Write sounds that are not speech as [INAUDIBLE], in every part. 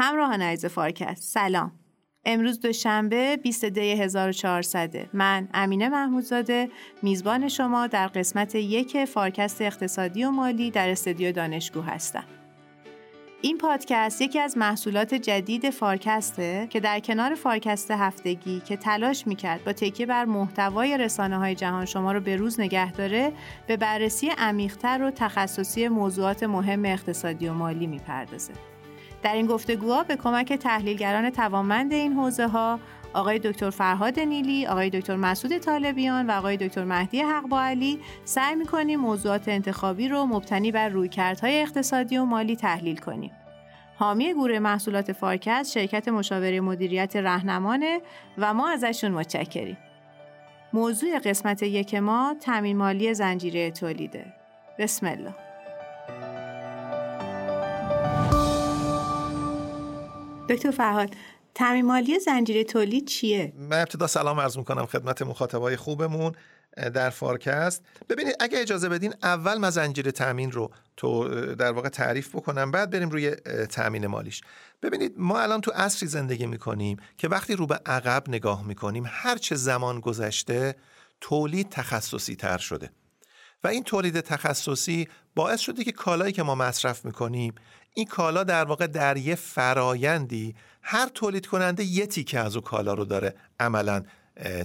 همراهان عزیز فارکست سلام. امروز دوشنبه 20 دی 1400 من امینه محمودزاده میزبان شما در قسمت یک فارکست اقتصادی و مالی در استودیو دانشگو هستم. این پادکست یکی از محصولات جدید فارکسته که در کنار فارکست هفتگی که تلاش می‌کرد با تکیه بر محتوای رسانه های جهان شما رو به روز نگه داره به بررسی عمیقتر و تخصصی موضوعات مهم اقتصادی و مالی می‌پردازه. در این گفتگوها به کمک تحلیلگران توانمند این حوزه ها آقای دکتر فرهاد نیلی، آقای دکتر مسعود طالبیان و آقای دکتر مهدی حق با علی سعی می‌کنیم موضوعات انتخابی رو مبتنی بر رویکردهای اقتصادی و مالی تحلیل کنیم. حامی گروه محصولات فارکست شرکت مشاوره مدیریت رهنمانه و ما ازشون متشکریم. موضوع قسمت یک ما تامین مالی زنجیره تولیده. بسم الله. دکتر فرهاد تامین مالی زنجیره تولید چیه؟ من ابتدا سلام عرض می‌کنم خدمت مخاطبای خوبمون در فارکست. ببینید اگه اجازه بدین اول من زنجیره تامین رو تو در واقع تعریف بکنم بعد بریم روی تامین مالیش. ببینید ما الان تو عصری زندگی می‌کنیم که وقتی رو به عقب نگاه می‌کنیم هر چه زمان گذشته تولید تخصصی تر شده. و این تولید تخصصی باعث شده که کالایی که ما مصرف می‌کنیم این کالا در واقع در یه فرایندی هر تولید کننده یه تیکه از او کالا رو داره عملا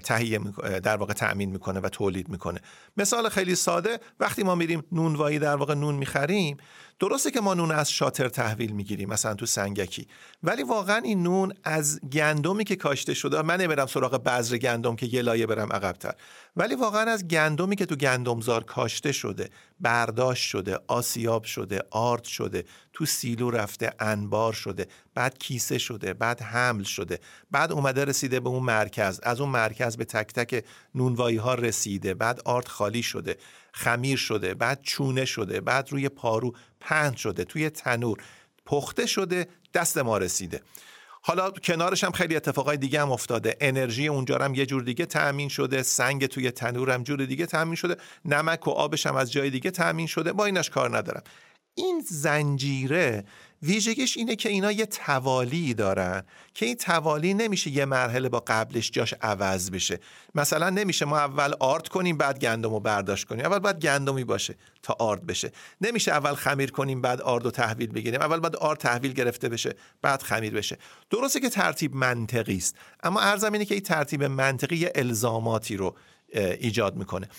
تهیه در واقع تأمین می‌کنه و تولید می‌کنه. مثال خیلی ساده وقتی ما میریم نونوایی در واقع نون می‌خریم درسته که ما نون از شاتر تحویل می‌گیریم مثلا تو سنگکی. ولی واقعا این نون از گندمی که کاشته شده من نمیرم سراغ بذر گندم که یه لایه برم عقبتر. ولی واقعا از گندمی که تو گندمزار کاشته شده برداشت شده آسیاب شده آرد شده تو سیلو رفته انبار شده بعد کیسه شده بعد حمل شده بعد اومده رسیده به اون مرکز از اون مرکز به تک تک نونوایی ها رسیده بعد آرد خالی شده خمیر شده بعد چونه شده بعد روی پارو پهن شده توی تنور پخته شده دست ما رسیده. حالا کنارش هم خیلی اتفاقای دیگه هم افتاده. انرژی اونجا هم یه جور دیگه تأمین شده سنگ توی تنور هم جور دیگه تأمین شده نمک و آبش هم از جای دیگه تأمین شده. با اینش کار ندارم. این زنجیره ویژگیش اینه که اینا یه توالی دارن که این توالی نمیشه یه مرحله با قبلش جاش عوض بشه. مثلا نمیشه ما اول آرد کنیم بعد گندم رو برداشت کنیم. اول باید گندمی باشه تا آرد بشه. نمیشه اول خمیر کنیم بعد آرد و تحویل بگیریم. اول باید آرد تحویل گرفته بشه بعد خمیر بشه. درسته که ترتیب منطقی است اما ارزم اینه که این ترتیب منطقی یه الزاماتی رو ایجاد می‌کنه.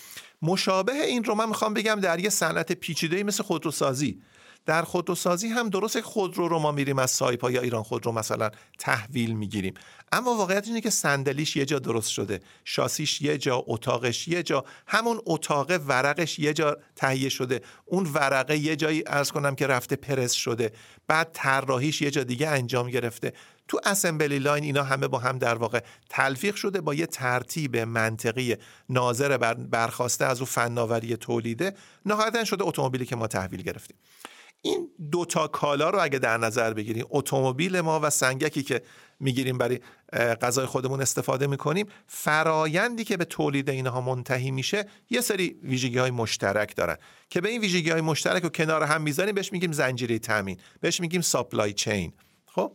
مشابه این رو من می‌خوام بگم در یه صنعت پیچیده مثل خودروسازی. در خودروسازی هم درست خودرو رو ما میریم از سایپا یا ایران خودرو مثلا تحویل می‌گیریم. اما واقعیت اینه که صندلیش یه جا درست شده. شاسیش یه جا اتاقش یه جا. همون اتاق ورقش یه جا تهیه شده. اون ورقه یه جایی ارز کنم که رفته پرس شده. بعد طراحیش یه جا دیگه انجام گرفته. تو اسمبلی لاین اینا همه با هم در واقع تلفیق شده با یه ترتیب منطقی ناظر بر برخواسته از او فناوری تولیده. نهایتا شده اتومبیلی که ما تحویل گرفتیم. این دوتا کالا رو اگه در نظر بگیریم اتومبیل ما و سنگکی که می‌گیریم برای غذای خودمون استفاده می‌کنیم فرایندی که به تولید اینها منتهی میشه یه سری ویژگی های مشترک دارن که به این ویژگی های مشترک رو کنار هم می‌ذاریم بهش میگیم زنجیره تامین بهش میگیم ساپلای چین خب؟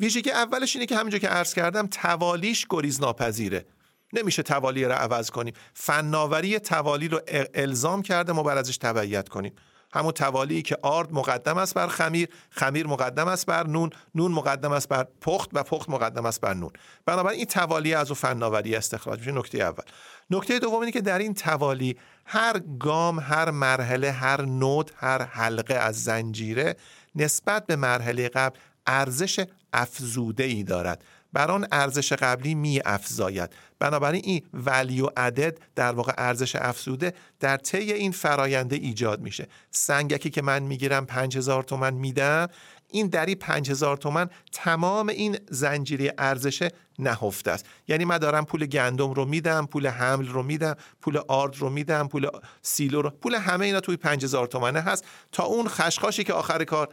ویژگی اولش اینه که همینجا که عرض کردم توالیش گریز ناپذیره نمیشه توالی رو عوض کنیم. فناوری توالی رو الزام کرده ما بر ازش تبعیت کنیم. همون توالی که آرد مقدم است بر خمیر خمیر مقدم است بر نون نون مقدم است بر پخت و پخت مقدم است بر نون. بنابراین این توالی از او فناوری استخراج میشه. نکته اول. نکته دوم اینه که در این توالی هر گام هر مرحله هر نود هر حلقه از زنجیره نسبت به مرحله قبل ارزش افزوده ای دارد. بر آن ارزش قبلی می افزاید. بنابراین این ولیو عدد در واقع ارزش افزوده در طی این فراینده ایجاد میشه. سنگکی که من می‌گیرم 5000 تومن میدم این دری 5000 تومن تمام این زنجیره ارزش نهفته است. یعنی من دارم پول گندم رو میدم پول حمل رو میدم پول آرد رو میدم پول سیلو رو پول همه اینا توی 5000 تومنه هست. تا اون خشخاشی که آخر کار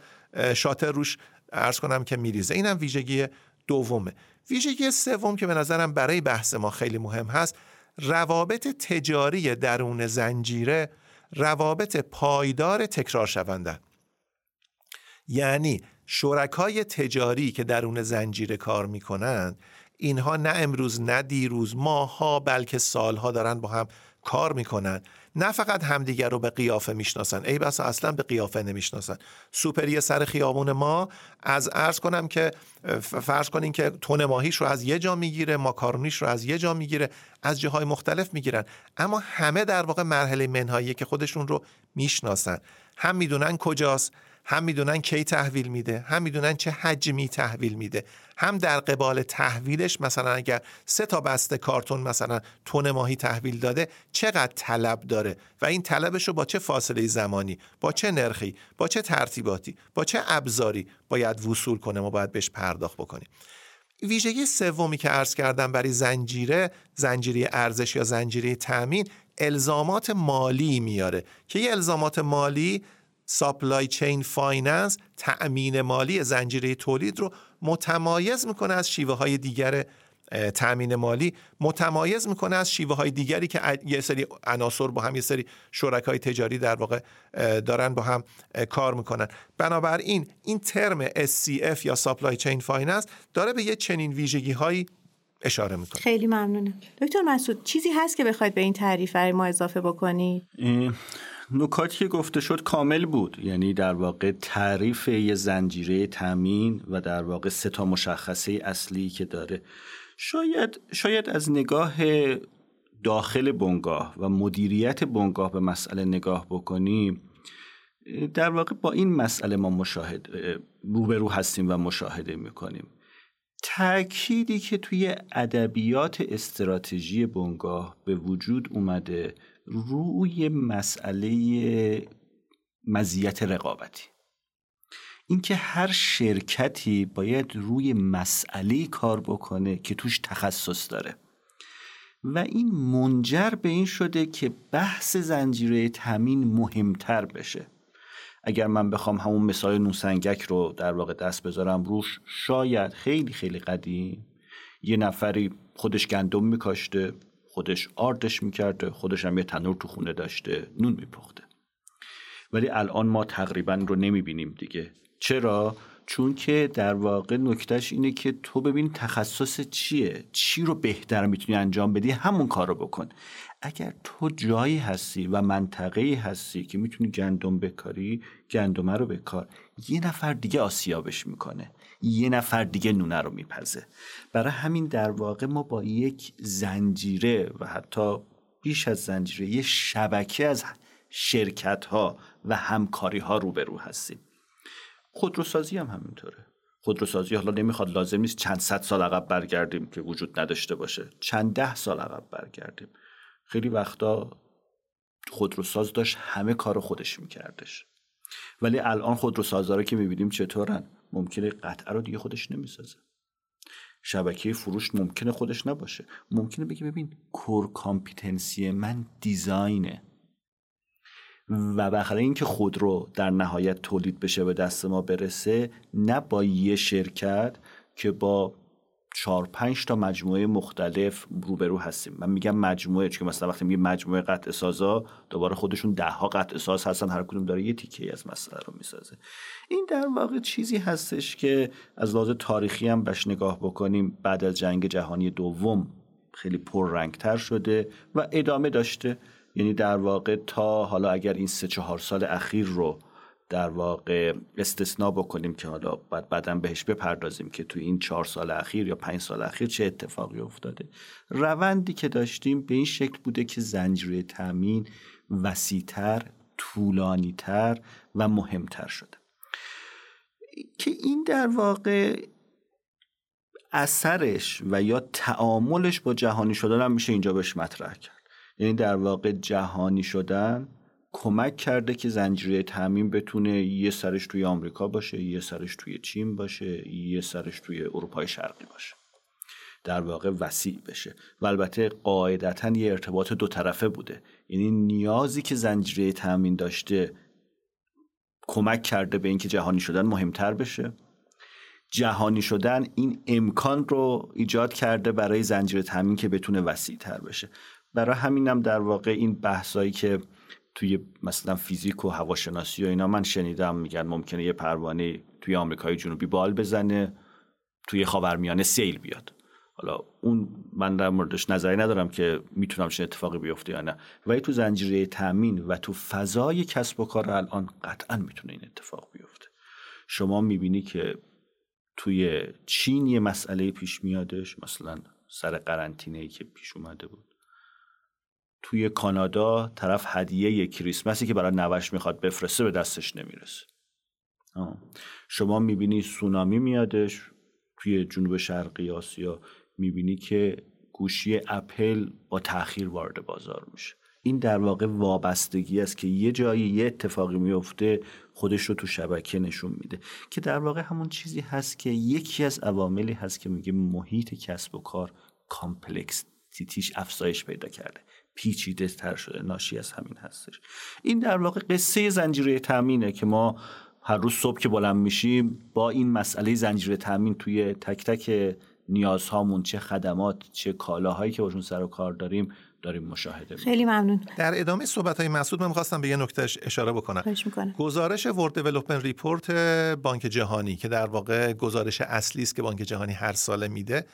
شاتر روش ارز کنم که میریزه. اینم ویژگی دومه. ویژگی سوم که به نظرم برای بحث ما خیلی مهم هست روابط تجاری درون زنجیره روابط پایدار تکرار شونده. یعنی شرکای تجاری که درون زنجیره کار می‌کنند اینها نه امروز نه دیروز ماها بلکه سالها دارن با هم کار می‌کنن. نه فقط همدیگر رو به قیافه می‌شناسن. ای بسا اصلا به قیافه نمی‌شناسن. سوپری سر خیابون ما. از ارز کنم که فرض کنین که تون ماهیش رو از یه جا می‌گیره ماکارونیش رو از یه جا می‌گیره از جاهای مختلف می‌گیرن. اما همه در واقع مرحله منهایی که خودشون رو می‌شناسن. هم می‌دونن کجاست هم می‌دونن کی تحویل میده هم می‌دونن چه حجمی تحویل میده. هم در قبال تحویلش مثلا اگر سه تا بسته کارتون مثلا تون ماهی تحویل داده چقدر طلب داره؟ و این طلبش رو با چه فاصله زمانی با چه نرخی با چه ترتیباتی با چه ابزاری باید وصول کنه ما باید بهش پرداخت بکنیم؟ ویژگی سومی که عرض کردم برای زنجیره زنجیره ارزش یا زنجیره تامین الزامات مالی میاره. که یه الزامات مالی supply chain finance تأمین مالی زنجیره تولید رو متمایز می‌کنه از شیوه های دیگر تأمین مالی متمایز می‌کنه از شیوه های دیگری که یه سری عناصر با هم یه سری شرکای تجاری در واقع دارن با هم کار می‌کنن. بنابراین این term SCF یا supply chain finance داره به یه چنین ویژگی هایی اشاره می‌کنه. خیلی ممنونم. دکتر مسعود چیزی هست که بخواید به این تعریف ما اضافه بکنید؟ نکاتی که گفته شد کامل بود. یعنی در واقع تعریف یه زنجیره تامین و در واقع سه تا مشخصه اصلی که داره. شاید شاید از نگاه داخل بنگاه و مدیریت بنگاه به مسئله نگاه بکنیم در واقع با این مسئله ما مشاهد روبرو هستیم و مشاهده می‌کنیم. تأکیدی که توی ادبیات استراتژی بنگاه به وجود اومده روی مسئله مزیت رقابتی. اینکه هر شرکتی باید روی مسئله کار بکنه که توش تخصص داره. و این منجر به این شده که بحث زنجیره تامین مهمتر بشه. اگر من بخوام همون مثال نوسنگک رو در واقع دست بذارم روش شاید خیلی خیلی قدیم یه نفری خودش گندم میکاشته. خودش آردش می‌کرده خودش هم یه تنور تو خونه داشته نون میپخته. ولی الان ما تقریبا رو نمی‌بینیم دیگه. چرا؟ چون که در واقع نکتهش اینه که تو ببین تخصص چیه؟ چی رو بهتر می‌تونی انجام بدی؟ همون کار رو بکن. اگر تو جایی هستی و منطقه هستی که می‌تونی گندم بکاری گندمه رو بکار. یه نفر دیگه آسیابش می‌کنه. یه نفر دیگه نونه رو میپزه. برای همین در واقع ما با یک زنجیره و حتی بیش از زنجیره یه شبکه از شرکت ها و همکاری ها روبرو هستیم. خودروسازی هم همینطوره. خودروسازی حالا نمی‌خواد لازم نیست چند صد سال عقب برگردیم که وجود نداشته باشه. چند ده سال عقب برگردیم. خیلی وقتا خودروساز داشت همه کار خودش میکردش. ولی الان خودروسازا رو که می‌بینیم چطورن؟ ممکنه قطعه رو دیگه خودش نمی‌سازه. شبکه فروش ممکنه خودش نباشه. ممکنه بگی ببین کور کامپیتنسی من دیزاینه. و بخاطر اینکه خودرو در نهایت تولید بشه به دست ما برسه نه با یه شرکت که با چهار پنج تا مجموعه مختلف روبرو هستیم. من میگم مجموعه چون مثلا وقتی میگه مجموعه قطع سازا دوباره خودشون ده ها قطع ساز هستن هر کدوم داره یه تیکه از مسئله رو می‌سازه. این در واقع چیزی هستش که از لحاظ تاریخی هم بهش نگاه بکنیم بعد از جنگ جهانی دوم خیلی پررنگتر شده و ادامه داشته. یعنی در واقع تا حالا اگر این سه چهار سال اخیر رو در واقع استثنا بکنیم که حالا بعد بعدا بهش بپردازیم که تو این چهار سال اخیر یا پنج سال اخیر چه اتفاقی افتاده. روندی که داشتیم به این شکل بوده که زنجیره تامین وسیعتر طولانیتر و مهمتر شده. که این در واقع اثرش و یا تعاملش با جهانی شدن هم میشه اینجا بهش مطرح کرد. یعنی در واقع جهانی شدن کمک کرده که زنجیره تعمین بتونه یه سرش توی آمریکا باشه یه سرش توی چین باشه یه سرش توی اروپای شرقی باشه. در واقع وسیع بشه. و البته قاعدتا یه ارتباط دو طرفه بوده. یعنی نیازی که زنجیره تامین داشته کمک کرده به اینکه جهانی شدن مهمتر بشه. جهانی شدن این امکان رو ایجاد کرده برای زنجیره تامین که بتونه وسیع تر بشه. برای همینم در واقع این بحثایی که توی مثلا فیزیک و هواشناسی و اینا من شنیدم میگن ممکنه یه پروانه توی آمریکای جنوبی بال بزنه توی خاورمیانه سیل بیاد. حالا اون من در موردش نظری ندارم که می‌تونم چه اتفاقی بیفته یا نه. ولی تو زنجیره تامین و تو فضای کسب و کار الان قطعا می‌تونه این اتفاق بیفته. شما می‌بینی که توی چین یه مسئله پیش میادش مثلا سر قرنطینه ای که پیش اومده بود. توی کانادا طرف هدیه یه کریسمسی که برای نوش می‌خواد بفرسته به دستش نمی‌رسه. شما می‌بینی سونامی میادش توی جنوب شرقی آسیا می‌بینی که گوشی اپل با تاخیر وارد بازار میشه. این در واقع وابستگی است که یه جایی یه اتفاقی میفته خودش رو تو شبکه نشون میده. که در واقع همون چیزی هست که یکی از عواملی هست که میگه محیط کسب و کار complexity ش افزایش پیدا کرده. پیچیده تر شده. ناشی از همین هستش. این در واقع قصه زنجیره تامینه که ما هر روز صبح که بلند میشیم با این مسئله زنجیره تامین توی تک تک نیازهامون چه خدمات چه کالاهایی که باشون سر و کار داریم داریم مشاهده خیلی ممنون. در ادامه صحبت های مسعود من می‌خواستم به یه نکتهش اشاره بکنم. گزارش World Development Report بانک جهانی که در واقع گزارش اصلی است که بانک جهانی هر ساله میده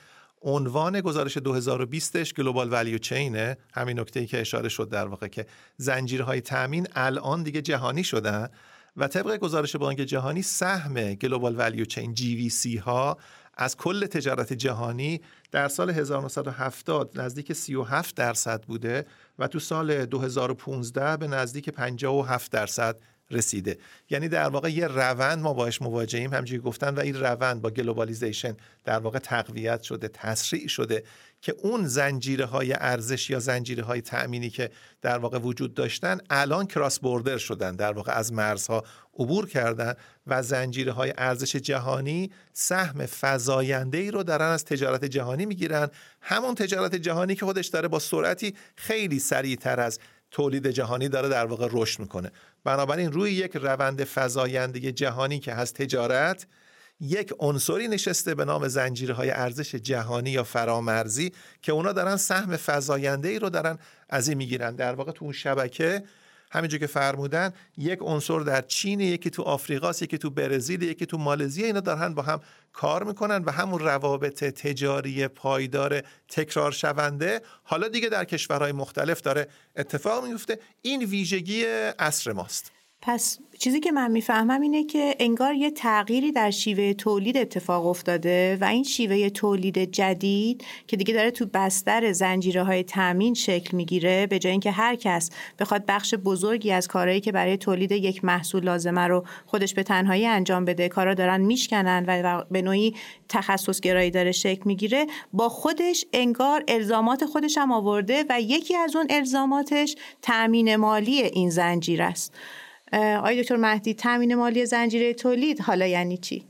عنوان گزارش 2020ش global value chain ه همین نکته ای که اشاره شد در واقع که زنجیرهای تامین الان دیگه جهانی شدن و طبق گزارش بانک جهانی سهم global value chains ها از کل تجارت جهانی در سال 1970 نزدیک 37 درصد بوده و تو سال 2015 به نزدیک 57 درصد رسیده. یعنی در واقع یه روند ما باش مواجهیم. همونجوری گفتن و این روند با globalization در واقع تقویت شده تسریع شده که اون زنجیره های ارزش یا زنجیره های تأمینی که در واقع وجود داشتن الان کراس بوردر شدن. در واقع از مرزها عبور کردن و زنجیره های ارزش جهانی سهم فزاینده ای رو دارن از تجارت جهانی می‌گیرن. همون تجارت جهانی که خودش داره با سرعتی خیلی سریعتر از تولید جهانی داره در واقع رشد می‌کنه. بنابراین روی یک روند فزاینده جهانی که هست تجارت یک عنصری نشسته به نام زنجیره های ارزش جهانی یا فرامرزی که اونا دارن سهم فزاینده ای رو دارن از این می‌گیرن. در واقع تو اون شبکه همینجور که فرمودن یک عنصر در چین یکی تو آفریقاست یکی تو برزیل یکی تو مالزی اینا دارن با هم کار می‌کنن و همون روابط تجاری پایدار تکرار شونده حالا دیگه در کشورهای مختلف داره اتفاق میفته این ویژگی عصر ماست. پس چیزی که من می‌فهمم اینه که انگار یه تغییری در شیوه تولید اتفاق افتاده و این شیوه تولید جدید که دیگه داره تو بستر زنجیره های تامین شکل می‌گیره به جای اینکه هر کس بخواد بخش بزرگی از کارهایی که برای تولید یک محصول لازمه رو خودش به تنهایی انجام بده کارا دارن میشکنن و به نوعی تخصص گرایی داره شکل می‌گیره با خودش انگار الزامات خودش هم آورده و یکی از اون الزاماتش تامین مالی این زنجیر است. آقای دکتر مهدی تامین مالی زنجیره تولید حالا یعنی چی؟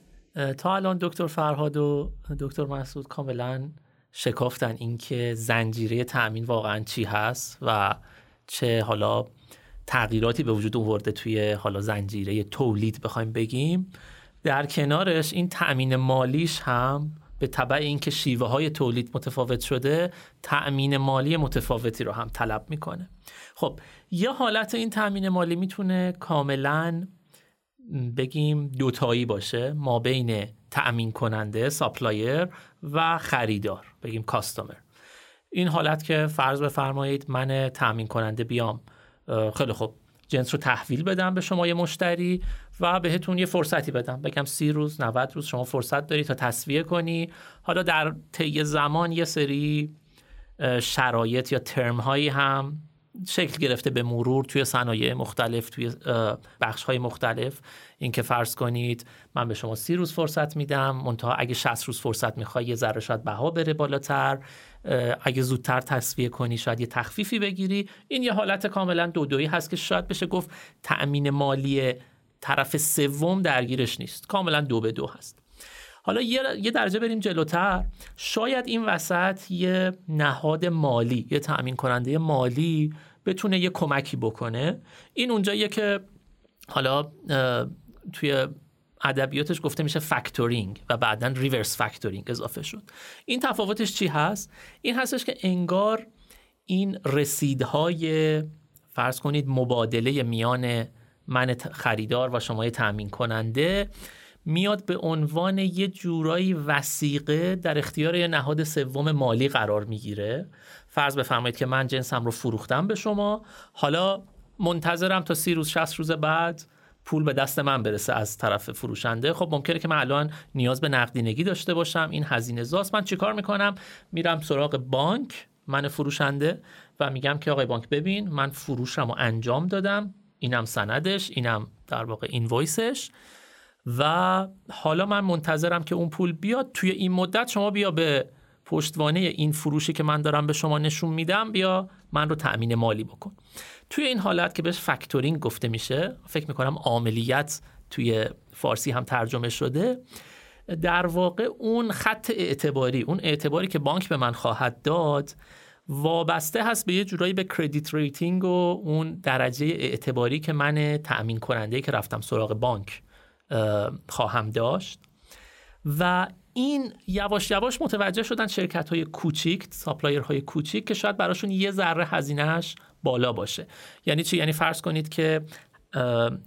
تا الان دکتر فرهاد و دکتر مسعود کاملا شکافتن اینکه زنجیره تامین واقعا چی هست و چه حالا تغییراتی به وجود آورده توی حالا زنجیره تولید بخوایم بگیم. در کنارش این تأمین مالیش هم به طبع اینکه شیوه های تولید متفاوت شده تأمین مالی متفاوتی رو هم طلب می‌کنه. خب یه حالت این تأمین مالی می‌تونه کاملا بگیم دوتایی باشه. ما بین تأمین کننده supplier و خریدار بگیم customer. این حالت که فرض بفرمایید من تأمین کننده بیام خیلی خوب. جنس رو تحویل بدم به شما یه مشتری. و بهتون یه فرصتی بدم. بگم سی روز 90 روز شما فرصت داری تا تسویه کنی. حالا در طی زمان یه سری شرایط یا ترم هایی هم شکل گرفته به مرور توی صنایع مختلف توی بخش های مختلف. اینکه فرض کنید من به شما سی روز فرصت میدم منتها اگه 60 روز فرصت می‌خوای یه ذره شاید بها بره بالاتر. اگه زودتر تصویه کنی شاید یه تخفیفی بگیری. این یه حالت کاملا دودویی هست که شاید بشه گفت تأمین مالی طرف سوم درگیرش نیست. کاملا دو به دو هست. حالا یه درجه بریم جلوتر. شاید این وسط یه نهاد مالی یه تأمین کننده مالی بتونه یه کمکی بکنه. این اونجاییه که حالا توی ادبیاتش گفته میشه فکتورینگ و بعدا ریورس فکتورینگ اضافه شد. این تفاوتش چی هست؟ این هستش که انگار این رسیدهای فرض کنید مبادله میان من خریدار و شما تأمین کننده میاد به عنوان یه جورایی وسیقه در اختیار یه نهاد سوم مالی قرار می‌گیره. فرض بفرمایید که من جنسم رو فروختم به شما. حالا منتظرم تا سی روز شست روز بعد پول به دست من برسه از طرف فروشنده. خب ممکنه که من الان نیاز به نقدینگی داشته باشم. این هزینه زاست. من چیکار می‌کنم؟ میرم سراغ بانک من فروشنده و میگم که آقای بانک ببین من فروشم رو انجام دادم. اینم سندش اینم در واقع اینوایسش. و حالا من منتظرم که اون پول بیاد. توی این مدت شما بیا به پشتوانه این فروشی که من دارم به شما نشون میدم بیا من رو تأمین مالی بکن. توی این حالت که بهش فکتورینگ گفته میشه فکر می‌کنم عاملیت توی فارسی هم ترجمه شده در واقع اون خط اعتباری اون اعتباری که بانک به من خواهد داد وابسته هست به یه جورایی به credit rating و اون درجه اعتباری که من تأمین کننده که رفتم سراغ بانک خواهم داشت. و این یواش یواش متوجه شدن شرکت های کوچیک supplier های کوچیک که شاید براشون یه ذره هزینهش بالا باشه. یعنی چی؟ یعنی فرض کنید که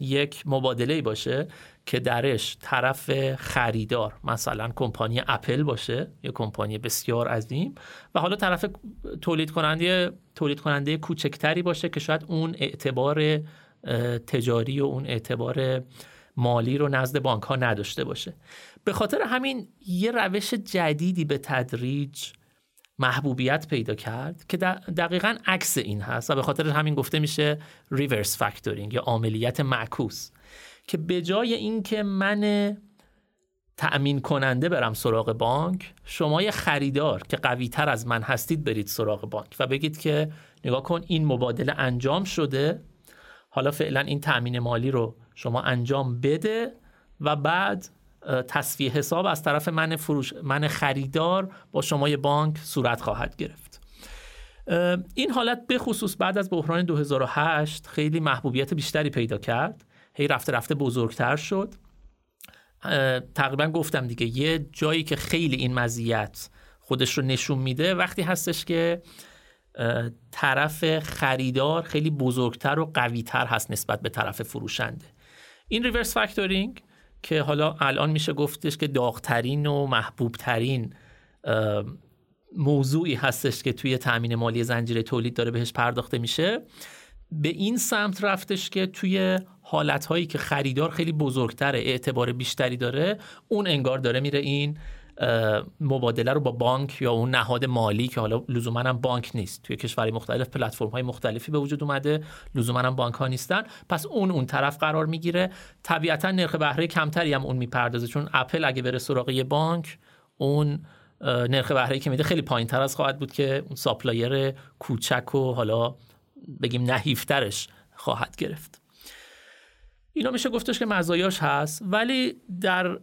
یک مبادله باشه که درش طرف خریدار مثلا کمپانی اپل باشه یا کمپانی بسیار عظیم و حالا طرف تولید کننده تولید کننده کوچکتری باشه که شاید اون اعتبار تجاری و اون اعتبار مالی رو نزد بانک ها نداشته باشه. به خاطر همین یه روش جدیدی به تدریج محبوبیت پیدا کرد که دقیقا عکس این هست و به خاطر همین گفته میشه ریورس فاکتورینگ یا عاملیت معکوس. که به جای اینکه من تأمین کننده برم سراغ بانک شما یه خریدار که قوی تر از من هستید برید سراغ بانک و بگید که نگاه کن این مبادله انجام شده حالا فعلا این تأمین مالی رو شما انجام بده و بعد تصفیه حساب از طرف من فروش من خریدار با شما بانک صورت خواهد گرفت. این حالت به خصوص بعد از بحران 2008 خیلی محبوبیت بیشتری پیدا کرد. هی رفته رفته بزرگتر شد. تقریبا گفتم دیگه یه جایی که خیلی این مزیت خودش رو نشون میده وقتی هستش که طرف خریدار خیلی بزرگتر و قویتر هست نسبت به طرف فروشنده. این ریورس فاکتورینگ که حالا الان میشه گفتش که داغترین و محبوبترین موضوعی هستش که توی تأمین مالی زنجیره تولید داره بهش پرداخته میشه. به این سمت رفتش که توی حالتهایی که خریدار خیلی بزرگتره اعتبار بیشتری داره اون انگار داره میره این مبادله رو با بانک یا اون نهاد مالی که حالا لزوما هم بانک نیست. توی کشورهای مختلف پلتفرم های مختلفی به وجود اومده لزوما هم بانک ها نیستن. پس اون اون طرف قرار می‌گیره. طبیعتا نرخ بهره کمتری هم اون می‌پردازه. چون اپل اگه بره سراغ یه بانک اون نرخ بهره که میده خیلی پایین تر از خواهد بود که اون supplier کوچک و حالا بگیم نحیفترش خواهد گرفت. اینا میشه گفتش که مزایاش هست ولی در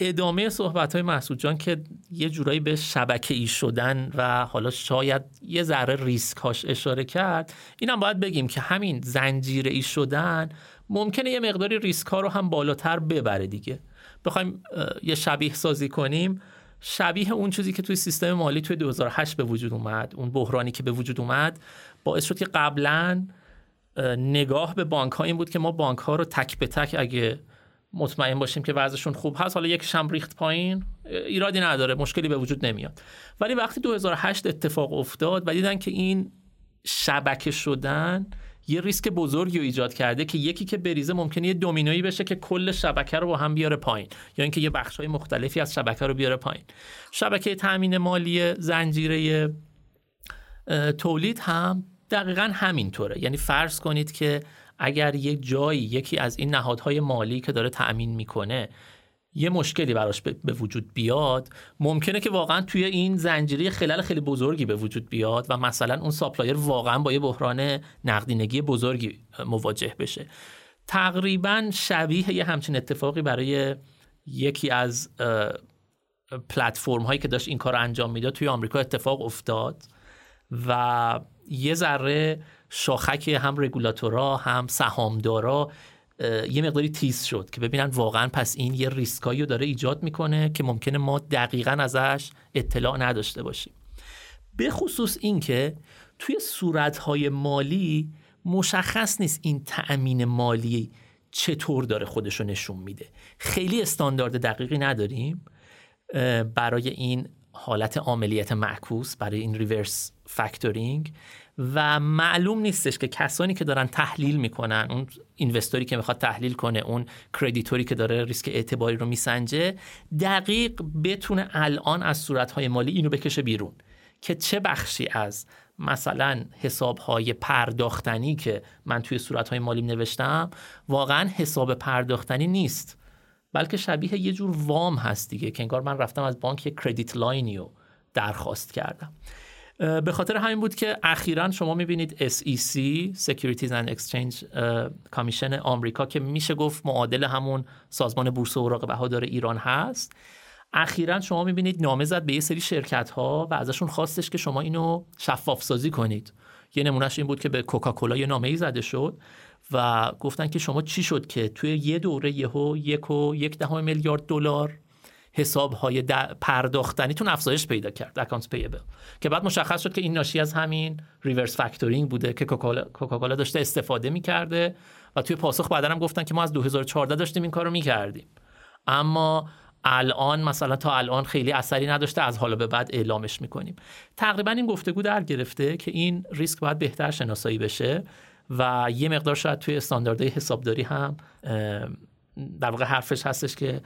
ادامه صحبت های محسود جان که یه جورایی به شبکه ای شدن و حالا شاید یه ذره ریسک هاش اشاره کرد اینم باید بگیم که همین زنجیره ای شدن ممکنه یه مقداری ریسک ها رو هم بالاتر ببره دیگه. بخوایم یه شبیه سازی کنیم. شبیه اون چیزی که توی سیستم مالی توی 2008 به وجود اومد اون بحرانی که به وجود اومد باعث شد که قبلا نگاه به بانک ها این بود که ما بانک ها رو تک به تک اگه مطمئن باشیم که وضعشون خوب هست حالا یک هم ریخت پایین ایرادی نداره مشکلی به وجود نمیاد. ولی وقتی 2008 اتفاق افتاد و دیدن که این شبکه شدن یه ریسک بزرگی رو ایجاد کرده که یکی که بریزه ممکنه یه دومینویی بشه که کل شبکه رو با هم بیاره پایین یا اینکه یه بخش های مختلفی از شبکه رو بیاره پایین. شبکه تامین مالی زنجیره تولید هم دقیقا همینطوره. یعنی فرض کنید که اگر یک جایی یکی از این نهادهای مالی که داره تأمین می‌کنه یه مشکلی براش به وجود بیاد ممکنه که واقعا توی این زنجیره خلال خیلی بزرگی به وجود بیاد و مثلا اون supplier واقعا با یه بحران نقدینگی بزرگی مواجه بشه. تقریبا شبیه یه همچین اتفاقی برای یکی از پلتفرم هایی که داشت این کار انجام می‌داد توی آمریکا اتفاق افتاد و یه ذره شاخک هم رگولاتورا هم سهامدارا یه مقداری تیز شد که ببینن واقعا پس این یه ریسکایی رو داره ایجاد می‌کنه که ممکنه ما دقیقا ازش اطلاع نداشته باشیم. به خصوص اینکه توی صورتهای مالی مشخص نیست این تأمین مالی چطور داره خودش رو نشون میده. خیلی استاندارد دقیقی نداریم برای این حالت عاملیت معکوس برای این ریورس فکتورینگ و معلوم نیستش که کسانی که دارن تحلیل می‌کنن اون اینوستوری که می‌خواد تحلیل کنه اون کردیتوری که داره ریسک اعتباری رو میسنجه دقیق بتونه الان از صورتهای مالی اینو بکشه بیرون که چه بخشی از مثلا حساب های پرداختنی که من توی صورت های مالی نوشتم واقعا حساب پرداختنی نیست. بلکه شبیه یه جور وام هست دیگه که انگار من رفتم از بانک کردیت لاینی رو درخواست کردم. به خاطر همین بود که اخیرا شما می‌بینید SEC Securities and Exchange کامیشن آمریکا که میشه گفت معادل همون سازمان بورس اوراق بهادار ایران هست. اخیرا شما می‌بینید نامه زد به یه سری شرکت ها و ازشون خواستش که شما اینو شفاف سازی کنید. یه نمونهش این بود که به کوکاکولا یه نامه ای زده شد و گفتن که شما چی شد که توی یه دوره یهو یک و یک دهم میلیارد دلار حساب های پرداختنیتون افزایش پیدا کرد account payable که بعد مشخص شد که این ناشی از همین reverse factoring بوده که کوکاکولا داشته استفاده می‌کرده و توی پاسخ بعدا هم گفتن که ما از 2014 داشتیم این کارو می‌کردیم. اما الان مثلا تا الان خیلی اثری نداشته از حالا به بعد اعلامش می‌کنیم. تقریبا این گفتگو در گرفته که این ریسک باید بهتر شناسایی بشه و یه مقدار شاید توی استانداردهای حسابداری هم در واقع حرفش هستش که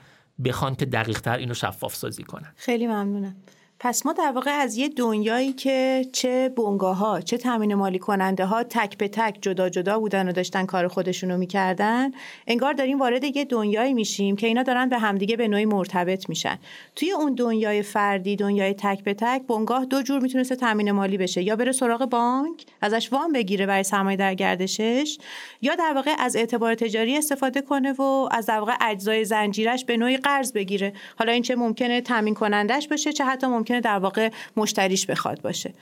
بخوان که دقیق تر اینو شفاف سازی کنن. خیلی ممنونم. پس ما در واقع از یه دنیایی که چه بونگاه ها چه تامین مالی کننده ها تک به تک جدا جدا بودن و داشتن کار خودشونو می‌کردن انگار داریم وارد یه دنیایی میشیم که اینا دارن به همدیگه به نوعی مرتبط میشن. توی اون دنیای فردی دنیای تک به تک بنگاه دو جور می‌تونسته تامین مالی بشه. یا بره سراغ بانک ازش وام بگیره برای سرمایه در گردشش یا در واقع از اعتبار تجاری استفاده کنه و از در واقع اجزای زنجیرش به نوعی قرض بگیره. حالا این چه ممکنه تامین کنندش باشه چه حتی در واقع مشتریش بخواد باشه.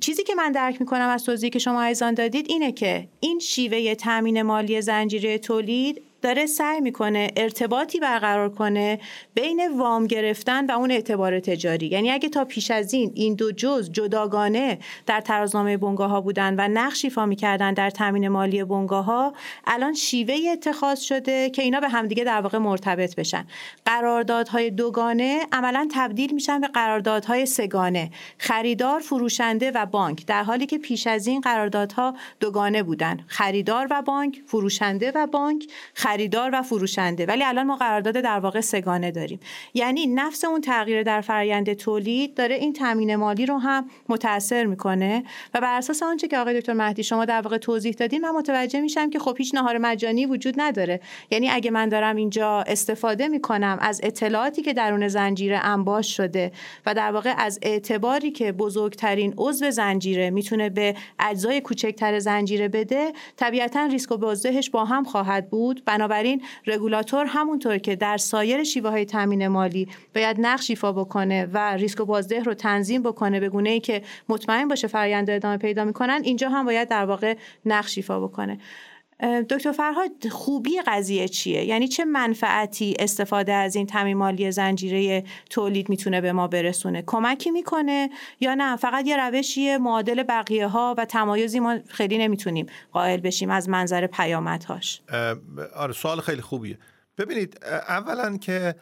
چیزی که من درک می‌کنم از توضیحی که شما ایزان دادید اینه که این شیوه تامین مالی زنجیره تولید داره سعی می‌کنه ارتباطی برقرار کنه بین وام گرفتن و اون اعتبار تجاری. یعنی اگه تا پیش از این این دو جز جداگانه در ترازنامه بنگاه ها بودن و نقش ایفا می‌کردن در تامین مالی بنگاه ها الان شیوه اتخاذ شده که اینا به همدیگه در واقع مرتبط بشن. قراردادهای دوگانه عملا تبدیل میشن به قراردادهای سگانه خریدار فروشنده و بانک. در حالی که پیش از این قراردادها دوگانه بودن. خریدار و بانک فروشنده و بانک. خریدار و فروشنده. ولی الان ما قرارداد در واقع سگانه داریم. یعنی نفس اون تغییر در فرآیند تولید داره این تامین مالی رو هم متاثر می‌کنه. و بر اساس آنچه که آقای دکتر مهدی شما در واقع توضیح دادین من متوجه میشم که خب هیچ نهار مجانی وجود نداره. یعنی اگه من دارم اینجا استفاده می‌کنم از اطلاعاتی که درون زنجیره انباش شده و در واقع از اعتباری که بزرگترین عضو زنجیره می‌تونه به اجزای کوچکتر زنجیره بده طبیعتا ریسک و بازدهش با هم خواهد بود بنابراین رگولاتور همونطور که در سایر شیوه های تامین مالی باید نقش ایفا بکنه و ریسک و بازده رو تنظیم بکنه به گونه ای که مطمئن باشه فرآیند ادامه پیدا می‌کنن اینجا هم باید در واقع نقش ایفا بکنه. دکتر فرهاد خوبی قضیه چیه؟ یعنی چه منفعتی استفاده از این تامین مالی زنجیره تولید می‌تونه به ما برسونه؟ کمکی می‌کنه یا نه؟ فقط یه روشیه معادل بقیه ها و تمایزی ما خیلی نمی‌تونیم قائل بشیم از منظر پیامدهاش. آره سوال خیلی خوبیه. ببینید اولا که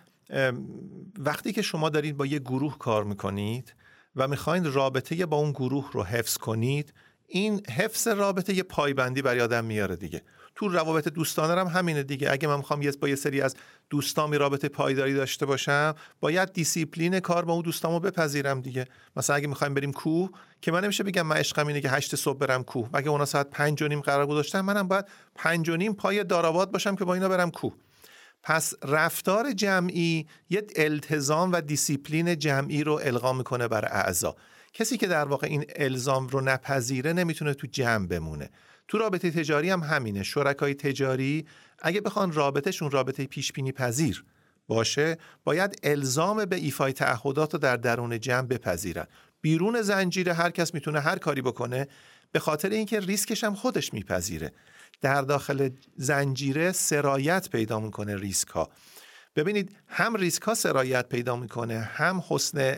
وقتی که شما دارید با یه گروه کار می‌کنید و می‌خواین رابطه با اون گروه رو حفظ کنید این حفظ رابطه یه پایبندی برای آدم میاره دیگه. تو روابط دوستانه هم همینه دیگه. اگه من می‌خوام با یه سری از دوستامی رابطه پایداری داشته باشم باید دیسیپلین کار با اون دوستامو بپذیرم دیگه. مثلا اگه می‌خوایم بریم کوه که من نمیشه بگم من عشقم اینه که هشت صبح برم کوه. اگه اونا ساعت پنج و نیم قرار گذاشتن منم باید پنج و نیم پای دارآباد باشم که با اینا برم کوه. پس رفتار جمعی یه التزام و دیسیپلین جمعی رو القا می‌کنه بر اعضا. کسی که در واقع این الزام رو نپذیره نمی‌تونه تو جمع بمونه. تو رابطه تجاری هم همینه. شرکای تجاری اگه بخوان رابطهشون رابطه پیش بینی پذیر باشه باید الزام به ایفای تعهدات رو در درون جمع بپذیرن. بیرون زنجیره هر کس می‌تونه هر کاری بکنه به خاطر اینکه ریسکش هم خودش میپذیره. در داخل زنجیره سرایت پیدا می‌کنه ریسک ها ببینید هم ریسک ها سرایت پیدا می‌کنه هم حسن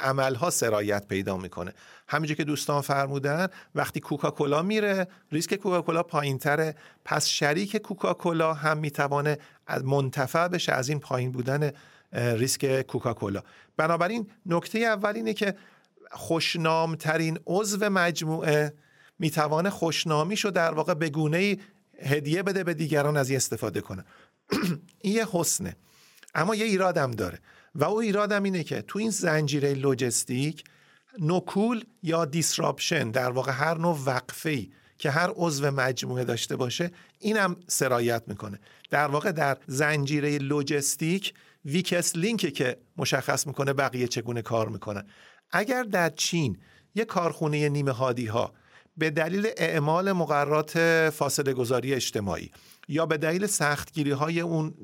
عمل ها سرایت پیدا می‌کنه. همینجور که دوستان فرمودن وقتی کوکاکولا میره ریسک کوکاکولا پایین تره پس شریک کوکاکولا هم می‌توانه منتفع بشه از این پایین بودن ریسک کوکاکولا. بنابراین نکته اول اینه که خوشنام ترین عضو مجموعه می‌توانه خوشنامیش رو در واقع به گونه هدیه بده به دیگران از این استفاده کنه. [CLEARS THROAT] این یه حسنه. اما یه ایرادم داره. و او ایرادم اینه که تو این زنجیره لوجستیک نکول یا دیسراپشن در واقع هر نوع وقفه ای که هر عضو مجموعه داشته باشه اینم سرایت می‌کنه. در واقع در زنجیره لوجستیک ویکس لینکه که مشخص می‌کنه بقیه چگونه کار می‌کنن. اگر در چین یه کارخونه نیمه هادی ها به دلیل اعمال مقررات فاصله گذاری اجتماعی یا به دلیل سختگیری های اون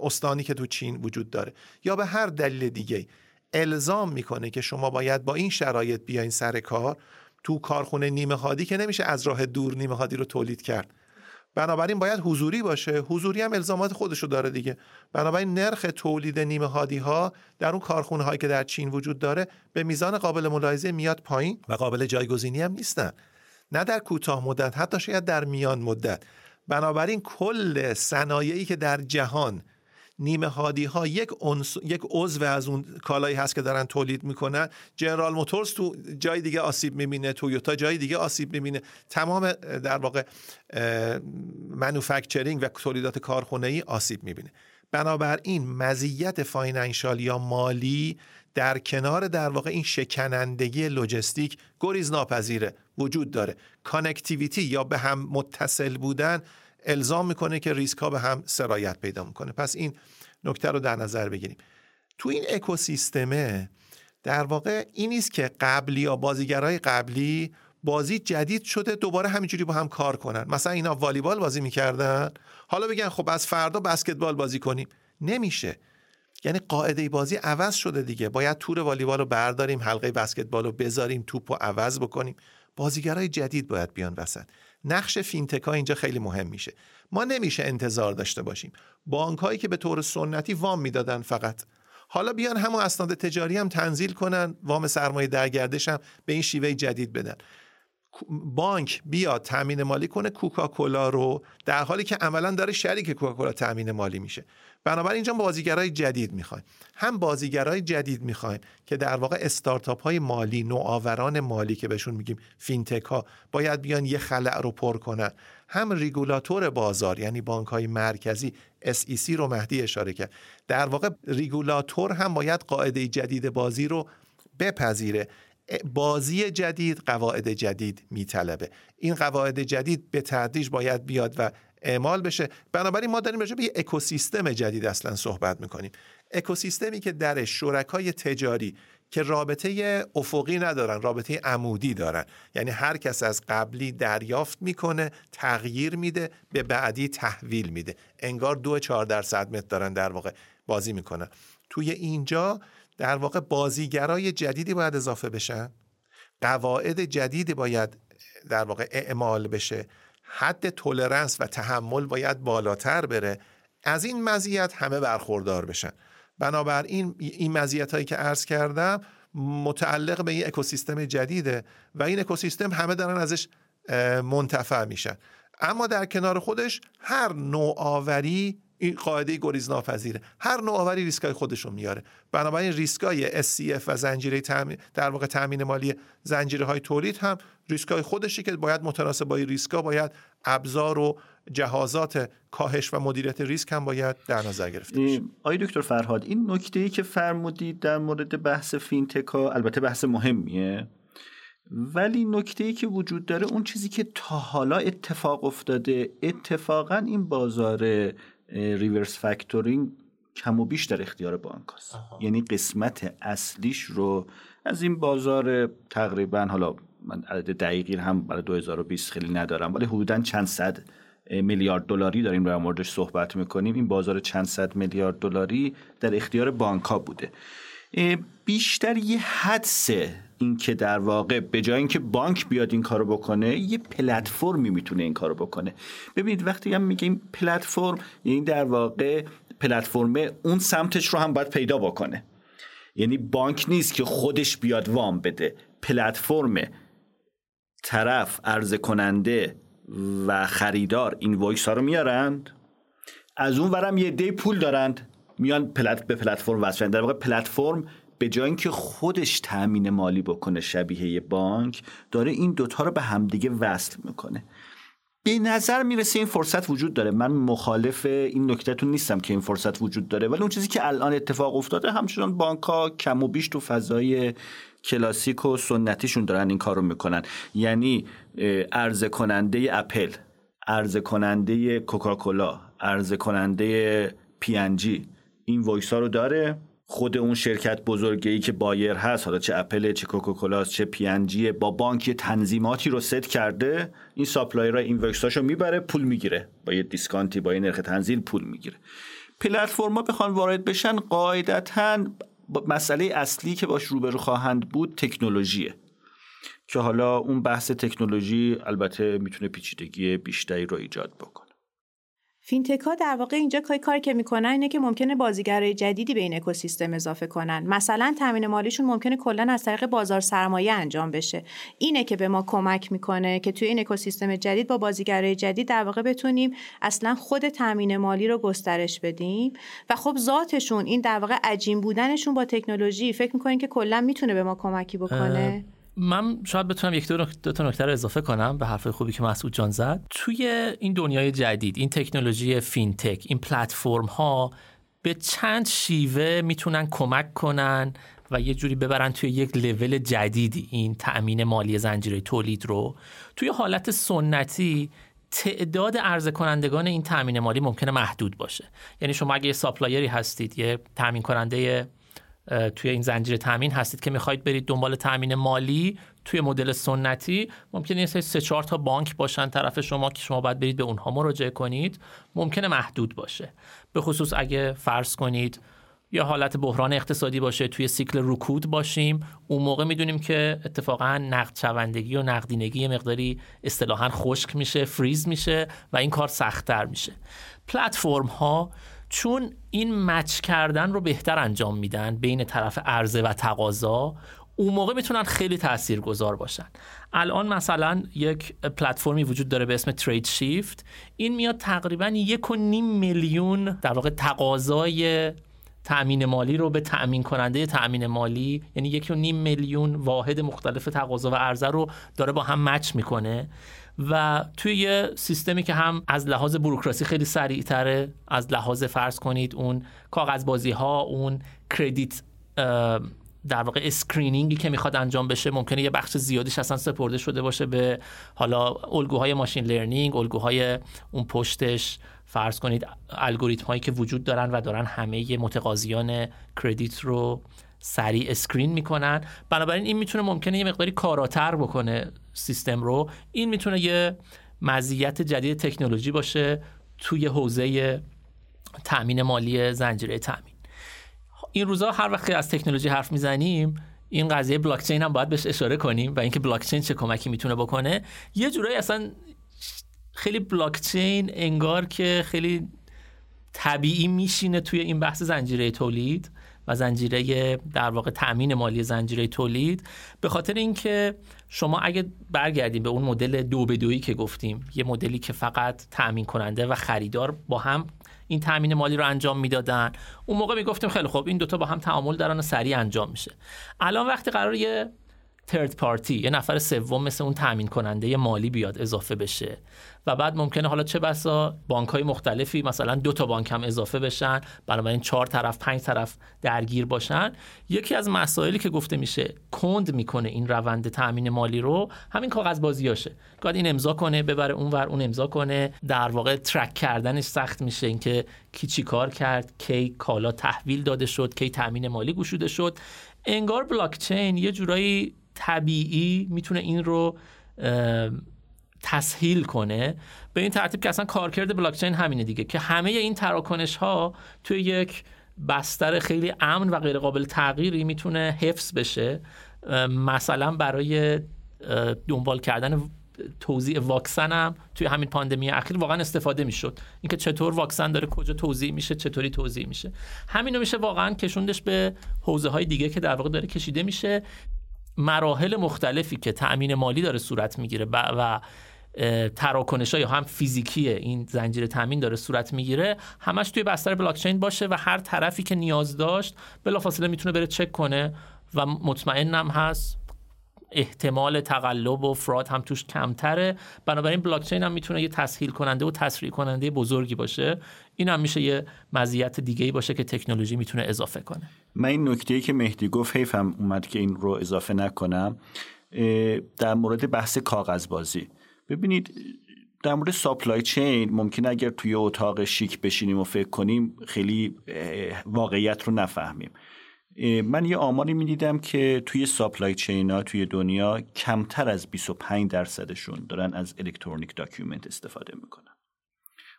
استانی که تو چین وجود داره یا به هر دلیل دیگه الزام می‌کنه که شما باید با این شرایط بیاین سر کار تو کارخونه نیمه هادی که نمیشه از راه دور نیمه هادی رو تولید کرد. بنابراین باید حضوری باشه. حضوری هم الزامات خودشو داره دیگه. بنابراین نرخ تولید نیمه هادی ها در اون کارخونه هایی که در چین وجود داره به میزان قابل ملاحظه میاد پایین و قابل جایگزینی هم نیستن. نه در کوتاه مدت حتی شاید در میان مدت. بنابراین کل صنایعی که در جهان نیمه هادی ها یک, یک عضو از اون کالایی هست که دارن تولید می‌کنن جنرال موتورز تو جای دیگه آسیب می‌بینه تویوتا جای دیگه آسیب می‌بینه. تمام در واقع manufacturing و تولیدات کارخونه ای آسیب می‌بینه. بنابراین مزیت financial یا مالی در کنار در واقع این شکنندگی لوجستیک گریز ناپذیره وجود داره. connectivity یا به هم متصل بودن الزام می‌کنه که ریسک ها به هم سرایت پیدا می‌کنه. پس این نکته رو در نظر بگیریم. تو این اکوسیستمه در واقع این نیست که قبلی یا بازیگرای قبلی بازی جدید شده دوباره همینجوری با هم کار کنن. مثلا اینا والیبال بازی می‌کردن. حالا بگن خب از فردا بسکتبال بازی کنیم. نمیشه. یعنی قاعده بازی عوض شده دیگه. باید تور والیبال رو برداریم حلقه بسکتبال رو بذاریم توپ رو عوض بکنیم. بازیگرای جدید باید بیان وسط. نقش فینتک ها اینجا خیلی مهم میشه. ما نمیشه انتظار داشته باشیم. بانک هایی که به طور سنتی وام می‌دادن فقط. حالا بیان همون اسناد تجاری هم تنزیل کنن وام سرمایه درگردش هم به این شیوه جدید بدن. بانک بیاد تامین مالی کنه کوکاکولا رو در حالی که عملا داره شریک کوکاکولا تامین مالی میشه. بنابراین اینجا بازیگرای جدید می‌خوایم هم بازیگرای جدید می‌خوایم که در واقع استارتاپ های مالی نوآوران مالی که بهشون میگیم فینتک ها باید بیان یه خلأ رو پر کنن. هم ریگولاتور بازار یعنی بانک های مرکزی SEC رو مهدی اشاره کرد. در واقع ریگولاتور هم باید قاعده جدید بازی رو بپذیره. بازی جدید قواعد جدید میطلبه. این قواعد جدید به تدریج باید بیاد و اعمال بشه. بنابراین ما داریم راجع به اکوسیستم جدید اصلا صحبت می‌کنیم. اکوسیستمی که در شرکای تجاری که رابطه افقی ندارن رابطه عمودی دارن. یعنی هر کس از قبلی دریافت می‌کنه تغییر میده به بعدی تحویل میده. انگار دو چهار درصد متر دارن در واقع بازی می‌کنن. توی اینجا در واقع بازیگرای جدیدی باید اضافه بشن. قواعد جدیدی باید در واقع اعمال بشه. حد تولرنس و تحمل باید بالاتر بره. از این مزیت همه برخوردار بشن. بنابراین این مزیت هایی که عرض کردم متعلق به این اکوسیستم جدیده و این اکوسیستم همه دارن ازش منتفع میشن. اما در کنار خودش هر نوآوری این قاعده گریز ناپذیره. هر نوآوری ریسکای خودشون میاره. بنابراین ریسکای SCF و زنجیره تامین در واقع تامین مالی زنجیره های تولید هم ریسکای خودشی که باید متناسب با این ریسکا باید ابزار و جهازات کاهش و مدیریت ریسک هم باید در نظر گرفته بشه. آقای دکتر فرهاد این نکته ای که فرمودید در مورد بحث فینتکا البته بحث مهمیه ولی نکته ای که وجود داره اون چیزی که تا حالا اتفاق افتاده اتفاقا این بازار ریورس فکتورینگ کم و بیش در اختیار بانک هست. یعنی قسمت اصلیش رو از این بازار تقریبا حالا من عدد دقیقی هم برای 2020 خیلی ندارم ولی حدودا چند صد میلیارد دلاری داریم رو موردش صحبت می‌کنیم. این بازار چند صد میلیارد دلاری در اختیار بانک ها بوده. بیشتر یه حدسه این که در واقع به جای اینکه بانک بیاد این کارو بکنه یه پلتفرمی می‌تونه این کارو بکنه. ببینید وقتی هم میگیم پلتفرم یعنی در واقع پلتفرم اون سمتش رو هم باید پیدا بکنه. یعنی بانک نیست که خودش بیاد وام بده. پلتفرم طرف عرضه کننده و خریدار invoice ها رو میارند. از اون ورم یه عده پول دارند. میان پلت به پلتفرم وصل در واقع پلتفرم به جای اینکه خودش تأمین مالی بکنه شبیه بانک داره این دوتا رو به همدیگه وصل می‌کنه. به نظر می‌رسه این فرصت وجود داره. من مخالف این نکتهتون نیستم که این فرصت وجود داره. ولی اون چیزی که الان اتفاق افتاده همچنان بانک ها کم و بیش تو فضای کلاسیک و سنتیشون دارن این کارو می‌کنن. یعنی عرضه کننده اپل عرضه کننده کوکاکولا عرضه کننده پی invoice رو داره؟ خود اون شرکت بزرگی که buyer هست حالا چه اپل چه کوکاکولا چه پی با بانک تنظیماتی رو ست کرده این supplier ها این رو می‌بره پول می‌گیره. با یه discount ی با یه نرخ تنزیل پول می‌گیره. پلتفرما بخوان وارد بشن قاعدتا مسئله اصلی که باش روبرو خواهند بود تکنولوژیه. که حالا اون بحث تکنولوژی البته می‌تونه پیچیدگی بیشتری رو ایجاد بکنه. فینتک ها در واقع اینجا کاری کار که می‌کنن اینه که ممکنه بازیگرای جدیدی به این اکوسیستم اضافه کنن. مثلا تامین مالیشون ممکنه کلا از طریق بازار سرمایه انجام بشه. اینه که به ما کمک می‌کنه که توی این اکوسیستم جدید با بازیگرای جدید در واقع بتونیم اصلا خود تامین مالی رو گسترش بدیم. و خب ذاتشون این در واقع عجین بودنشون با تکنولوژی فکر می‌کنین که کلا می‌تونه به ما کمکی بکنه؟ من شاید بتونم یک دو, تا نکته رو اضافه کنم به حرف خوبی که مسعود جان زد. توی این دنیای جدید این تکنولوژی فینتک این پلتفرم ها به چند شیوه می‌تونن کمک کنن و یه جوری ببرن توی یک لول جدیدی این تأمین مالی زنجیره تولید رو. توی حالت سنتی تعداد عرضه کنندگان این تأمین مالی ممکنه محدود باشه. یعنی شما اگه یه ساپلایری هستید یه تأمین کننده توی این زنجیره تامین هستید که می‌خواید برید دنبال تامین مالی توی مدل سنتی. ممکنه یه سه چهار تا بانک باشن طرف شما که شما باید برید به اونها مراجعه کنید. ممکنه محدود باشه. به خصوص اگه فرض کنید یا حالت بحران اقتصادی باشه توی سیکل رکود باشیم. اون موقع می‌دونیم که اتفاقا نقد شوندگی و نقدینگی مقداری اصطلاحا خشک میشه فریز میشه و این کار سختتر میشه. پلتفرم ها چون این مچ کردن رو بهتر انجام میدن بین طرف عرضه و تقاضا اون موقع می‌تونن خیلی تأثیر گذار باشن. الان مثلا یک پلتفرمی وجود داره به اسم ترید شیفت این میاد تقریبا یک و نیم میلیون در واقع تقاضای تأمین مالی رو به تأمین کننده تأمین مالی یعنی یک و نیم میلیون واحد مختلف تقاضا و عرضه رو داره با هم match می‌کنه. و توی یه سیستمی که هم از لحاظ بروکراسی خیلی سریعتره از لحاظ فرض کنید اون کاغذ بازی ها اون credit در واقع screening ی که می‌خواد انجام بشه ممکنه یه بخش زیادیش اصلا سپرده شده باشه به حالا الگوهای machine learning الگوهای اون پشتش. فرض کنید الگوریتم هایی که وجود دارن و دارن همه متقاضیان credit رو سریع screen می‌کنن. بنابراین این می‌تونه ممکنه یه مقداری کاراتر بکنه. سیستم رو این می‌تونه یه مزیت جدید تکنولوژی باشه توی حوزه تأمین مالی زنجیره تأمین. این روزها هر وقت از تکنولوژی حرف می‌زنیم این قضیه بلاک چین هم باید بهش اشاره کنیم و اینکه بلاک چین چه کمکی می‌تونه بکنه. یه جورایی اصلا خیلی بلاک چین انگار که خیلی طبیعی میشینه توی این بحث زنجیره تولید و زنجیره در واقع تامین مالی زنجیره تولید. به خاطر اینکه شما اگه برگردیم به اون مدل دو به دویی که گفتیم یه مدلی که فقط تامین کننده و خریدار با هم این تامین مالی رو انجام می‌دادن اون موقع می‌گفتیم خیلی خوب این دوتا با هم تعامل و سریع انجام میشه. الان وقتی قرار یه ترد پارتی یه نفر سوم مثل اون تامین کننده مالی بیاد اضافه بشه. و بعد ممکنه حالا چه بسا بانک های مختلفی مثلا دو تا بانک هم اضافه بشن بنابراین چهار طرف پنج طرف درگیر باشن. یکی از مسائلی که گفته میشه کند می‌کنه این روند تامین مالی رو. همین کاغذ بازیاشه گاد این امضا کنه ببره اون ور اون امضا کنه. در واقع ترک کردنش سخت میشه. اینکه کی چی کار کرد کی کالا تحویل داده شد کی تامین مالی گشوده شد. انگار بلاک چین یه جورایی طبیعی می‌تونه این رو تسهیل کنه. به این ترتیب که اصلا کارکرد بلاکچین همینه دیگه که همه این تراکنش ها توی یک بستر خیلی امن و غیر قابل تغییری می‌تونه حفظ بشه. مثلا برای دنبال کردن توضیح واکسن هم توی همین پاندمی اخیر واقعا استفاده می‌شد. اینکه چطور واکسن داره کجا توضیح میشه چطوری توضیح میشه. همینو میشه واقعا کشوندش به حوزه های دیگه که در واقع داره کشیده میشه. مراحل مختلفی که تأمین مالی داره صورت می‌گیره و تراکنش های هم فیزیکی این زنجیره تامین داره صورت می‌گیره همش توی بستر بلاکچین باشه و هر طرفی که نیاز داشت بلافاصله می‌تونه بره چک کنه و مطمئنم هست احتمال تقلب و فراد هم توش کمتره. بنابراین بلاکچین هم می‌تونه یه تسهیل کننده و تسریع کننده بزرگی باشه. این هم میشه یه مزیت دیگه باشه که تکنولوژی می‌تونه اضافه کنه. من این نکته که مهدی گفت حیفم اومد که این رو اضافه نکنم در مورد بحث کاغذبازی. ببینید در مورد supply chain ممکن اگر توی اتاق شیک بشینیم و فکر کنیم خیلی واقعیت رو نفهمیم. من یه آماری می‌دیدم که توی supply chain ها توی دنیا کمتر از 25 درصدشون دارن از electronic document استفاده می‌کنن.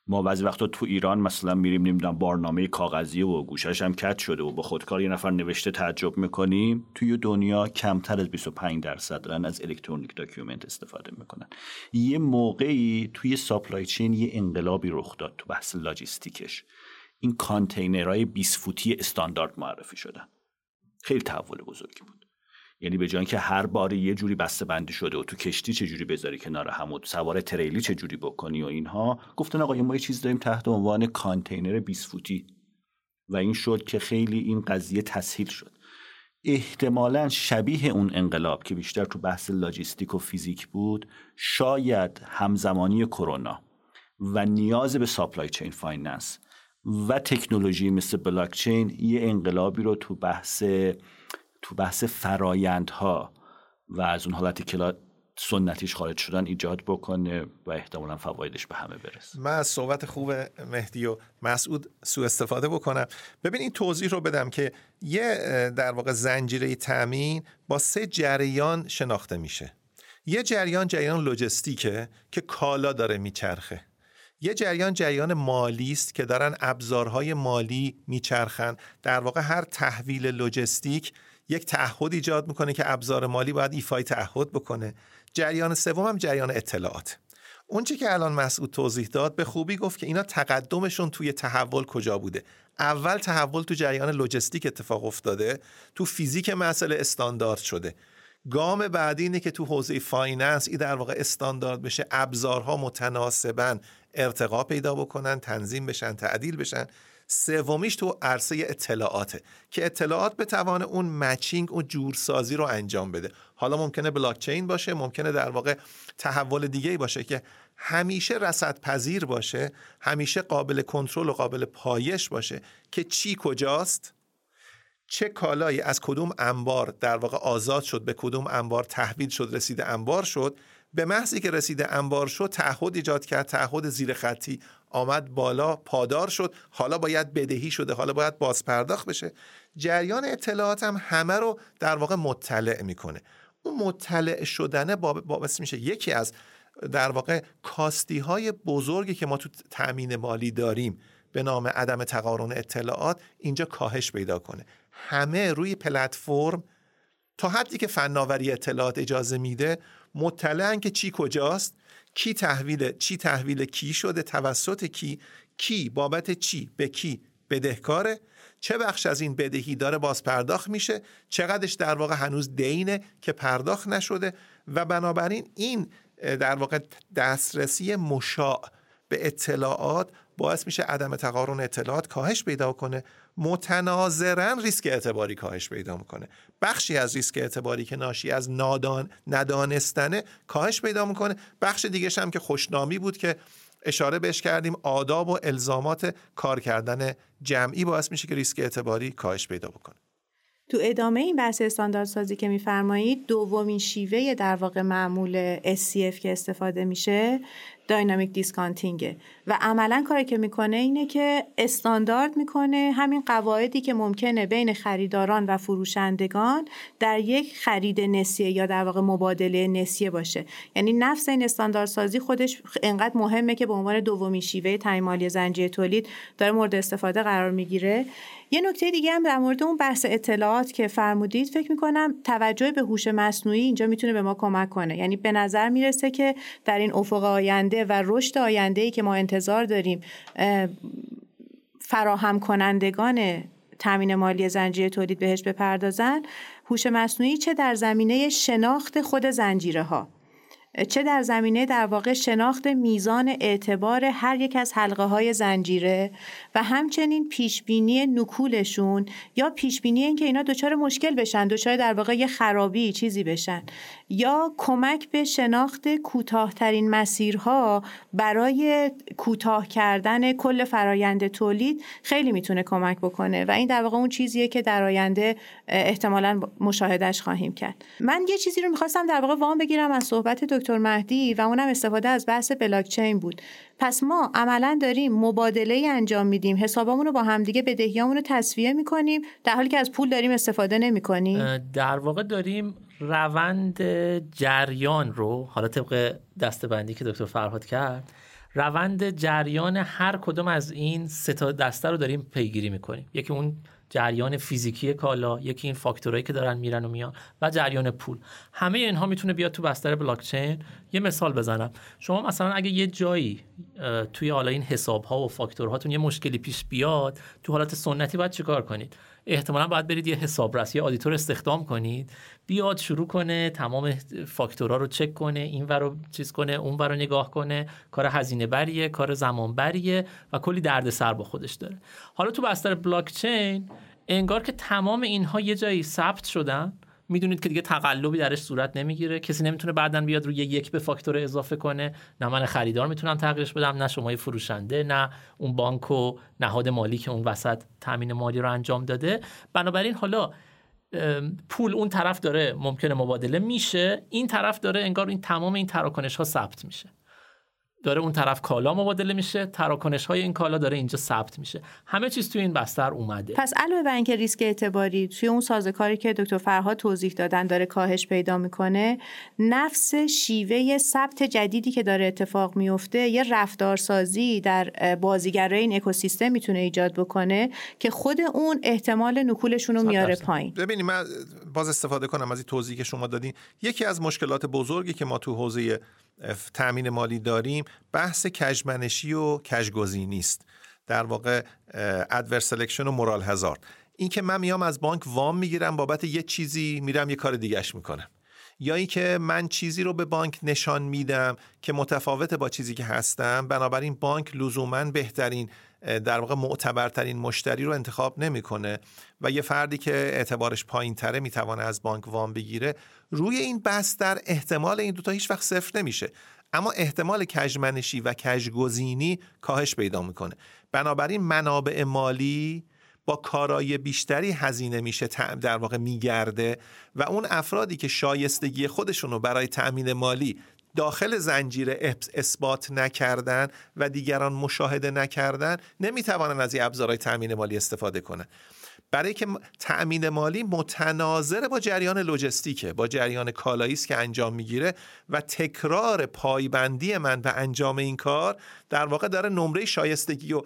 ما بعضی وقتا تو ایران مثلا میریم نمی‌دونم بارنامه کاغذی و گوشش هم کت شده و با خودکار یه نفر نوشته تعجب می‌کنیم. توی دنیا کمتر از 25 درصد دارن از electronic document استفاده می‌کنن. یه موقعی توی supply chain یه انقلابی رخ داد تو بحث لاجیستیکش این کانتینرهای 20 فوتی استاندارد معرفی شدن. خیلی تحول بزرگی بود. یعنی به جای که هر بار یه جوری بسته بندی شده و تو کشتی چه جوری بذاری کنار هم و سوار تریلی چه جوری بکنی و اینها گفتن آقا ما یه چیز داریم تحت عنوان کانتینر 20 فوتی. و این شد که خیلی این قضیه تسهیل شد. احتمالا شبیه اون انقلاب که بیشتر تو بحث لاجیستیک و فیزیک بود شاید همزمانی کرونا و نیاز به supply chain finance و تکنولوژی مثل بلاکچین یه انقلابی رو تو بحث تو بحث فرایندها و از اون حالتی که سنتیش خارج شدن ایجاد بکنه و احتمالا فوایدش به همه برسه. من از صحبت خوب مهدی و مسعود سو استفاده بکنم. ببین این توضیح رو بدم که یه در واقع زنجیره تامین با سه جریان شناخته میشه. یه جریان جریان لوجستیکه که کالا داره میچرخه. یه جریان جریان مالی است که دارن ابزارهای مالی میچرخن. در واقع هر تحویل لوجستیک یک تعهد ایجاد می‌کنه که ابزار مالی باید ایفای تعهد بکنه. جریان سوم هم جریان اطلاعات. اون که الان مسعود توضیح داد به خوبی گفت که اینا تقدمشون توی تحول کجا بوده. اول تحول تو جریان لجستیک اتفاق افتاده تو فیزیک مسئله استاندارد شده. گام بعدی اینه که تو حوزه finance ای در واقع استاندارد بشه. ابزارها متناسبن. ارتقا پیدا بکنن تنظیم بشن تعدیل بشن. سومیش تو عرصه اطلاعاته که اطلاعات به توان اون matching و جورسازی رو انجام بده. حالا ممکنه بلاکچین باشه ممکنه در واقع تحول دیگه باشه که همیشه رصد پذیر باشه همیشه قابل کنترل و قابل پایش باشه که چی کجاست؟ چه کالایی از کدوم انبار در واقع آزاد شد به کدوم انبار تحویل شد رسیده انبار شد. به محضی که رسیده انبار شد تعهد ایجاد کرد تعهد زیر خطی آمد بالا پادار شد. حالا باید بدهی شده حالا باید بازپرداخت بشه. جریان اطلاعات هم همه رو در واقع مطلع می‌کنه. اون مطلع شدنه باعث میشه یکی از در واقع کاستی های بزرگی که ما تو تأمین مالی داریم به نام عدم تقارن اطلاعات اینجا کاهش پیدا کنه. همه روی پلتفرم تا حدی که فناوری اطلاعات اجازه میده مطلعن که چی کجاست کی تحویل چی تحویل کی شده توسط کی کی بابت چی به کی بدهکاره چه بخش از این بدهی داره باز پرداخت میشه چقدرش در واقع هنوز دینه که پرداخت نشده و بنابراین این در واقع دسترسی مشاع به اطلاعات باعث میشه عدم تقارن اطلاعات کاهش پیدا کنه متناظرا ریسک اعتباری کاهش پیدا می‌کنه. بخشی از ریسک اعتباری که ناشی از نادان ندانستنه کاهش پیدا می‌کنه. بخش دیگه هم که خوشنامی بود که اشاره بهش کردیم آداب و الزامات کار کردن جمعی باعث میشه که ریسک اعتباری کاهش پیدا بکنه. تو ادامه این بحث استانداردسازی که میفرمایید دومین شیوه در واقع معمول SCF که استفاده میشه داینامیک دیسکانتینگه. و عملا کاری که می‌کنه اینه که استاندارد می‌کنه همین قواعدی که ممکنه بین خریداران و فروشندگان در یک خرید نسیه یا در واقع مبادله نسیه باشه. یعنی نفس این استانداردسازی خودش انقدر مهمه که به عنوان دومین شیوه تعیین مالی زنجیره تولید داره مورد استفاده قرار می‌گیره. یه نکته دیگه هم در مورد اون بحث اطلاعات که فرمودید فکر می‌کنم توجه به هوش مصنوعی اینجا می‌تونه به ما کمک کنه. یعنی به نظر می‌رسه که در این افق آینده و رشد آینده ای که ما انتظار داریم فراهم کنندگان تامین مالی زنجیره تولید بهش بپردازن هوش مصنوعی چه در زمینه شناخت خود زنجیره ها چه در زمینه در واقع شناخت میزان اعتبار هر یک از حلقه های زنجیره و همچنین پیشبینی نکولشون یا پیشبینی اینکه اینا دچار مشکل بشن دچار در واقع یه خرابی چیزی بشن یا کمک به شناخت کوتاهترین مسیرها برای کوتاه کردن کل فرایند تولید خیلی می‌تونه کمک بکنه و این در واقع اون چیزیه که در آینده احتمالا مشاهدهش خواهیم کرد. من یه چیزی رو می‌خواستم در واقع وام بگیرم از صحبت دکتر مهدی و اونم استفاده از بحث بلاکچین بود. پس ما عملا داریم مبادله انجام میدیم. حسابامون رو با همدیگه بدهیامون رو تصفیه می‌کنیم. در حالی که از پول داریم استفاده نمی‌کنیم. در واقع داریم روند جریان رو حالا طبق دستبندی که دکتر فرهاد کرد روند جریان هر کدوم از این سه تا دسته رو داریم پیگیری می‌کنیم. یکی اون جریان فیزیکی کالا یکی این فاکتورایی که دارن میرن و میان و جریان پول. همه اینها می‌تونه بیاد تو بستر بلاکچین. یه مثال بزنم. شما مثلا اگه یه جایی توی حالا این حساب ها و فاکتورهاتون یه مشکلی پیش بیاد تو حالت سنتی باید چیکار کنید؟ احتمالا باید برید یه حسابرس یه آدیتور استخدام کنید. بیاد شروع کنه تمام فاکتورها رو چک کنه این رو چیز کنه اون رو نگاه کنه. کار هزینه بریه کار زمان بریه و کلی دردسر با خودش داره. حالا تو بستر بلاکچین انگار که تمام اینها یه جایی ثبت شدن. می‌دونید که دیگه تقلبی درش صورت نمی‌گیره. کسی نمی‌تونه بعدا بیاد روی یک به فاکتور اضافه کنه. نه من خریدار می‌تونم تغییرش بدم نه شما فروشنده نه اون بانک و نهاد مالی که اون وسط تامین مالی رو انجام داده. بنابراین حالا پول اون طرف داره ممکنه مبادله میشه. این طرف داره انگار این تمام این تراکنش ها ثبت میشه. داره اون طرف کالا مبادله میشه تراکنش های این کالا داره اینجا ثبت میشه. همه چیز توی این بستر اومده. پس علاوه بر اینکه ریسک اعتباری توی اون سازکاری که دکتر فرهاد توضیح دادن داره کاهش پیدا می‌کنه نفس شیوه ثبت جدیدی که داره اتفاق میفته یه رفتارسازی در بازیگرای این اکوسیستم می‌تونه ایجاد بکنه که خود اون احتمال نکولشون رو میاره پایین. ببینید من باز استفاده کنم از این توضیحی که شما دادین. یکی از مشکلات بزرگی که ما تو حوزه تامین مالی داریم بحث کجمنشی و کجگزینی است در واقع adverse selection و moral hazard این که من میام از بانک وام می‌گیرم بابت یه چیزی میرم یه کار دیگهش می‌کنم. یا اینکه من چیزی رو به بانک نشان میدم که متفاوت با چیزی که هستم بنابراین بانک لزوما بهترین در واقع معتبرترین مشتری رو انتخاب نمی‌کنه و یه فردی که اعتبارش پایین تره می‌توانه از بانک وام بگیره روی این بستر احتمال این دوتا هیچ وقت صفر نمیشه. اما احتمال کجمنشی و کجگزینی کاهش پیدا می‌کنه. بنابراین منابع مالی با کارای بیشتری هزینه میشه در واقع میگرده و اون افرادی که شایستگی خودشون برای تأمین مالی داخل زنجیره اثبات نکردن و دیگران مشاهده نکردن نمی‌توانن از این ابزارهای تأمین مالی استفاده کنن. برای که تأمین مالی متناظر با جریان لوجستیکه با جریان کالایی است که انجام می‌گیره و تکرار پایبندی من به انجام این کار در واقع داره نمره شایستگی و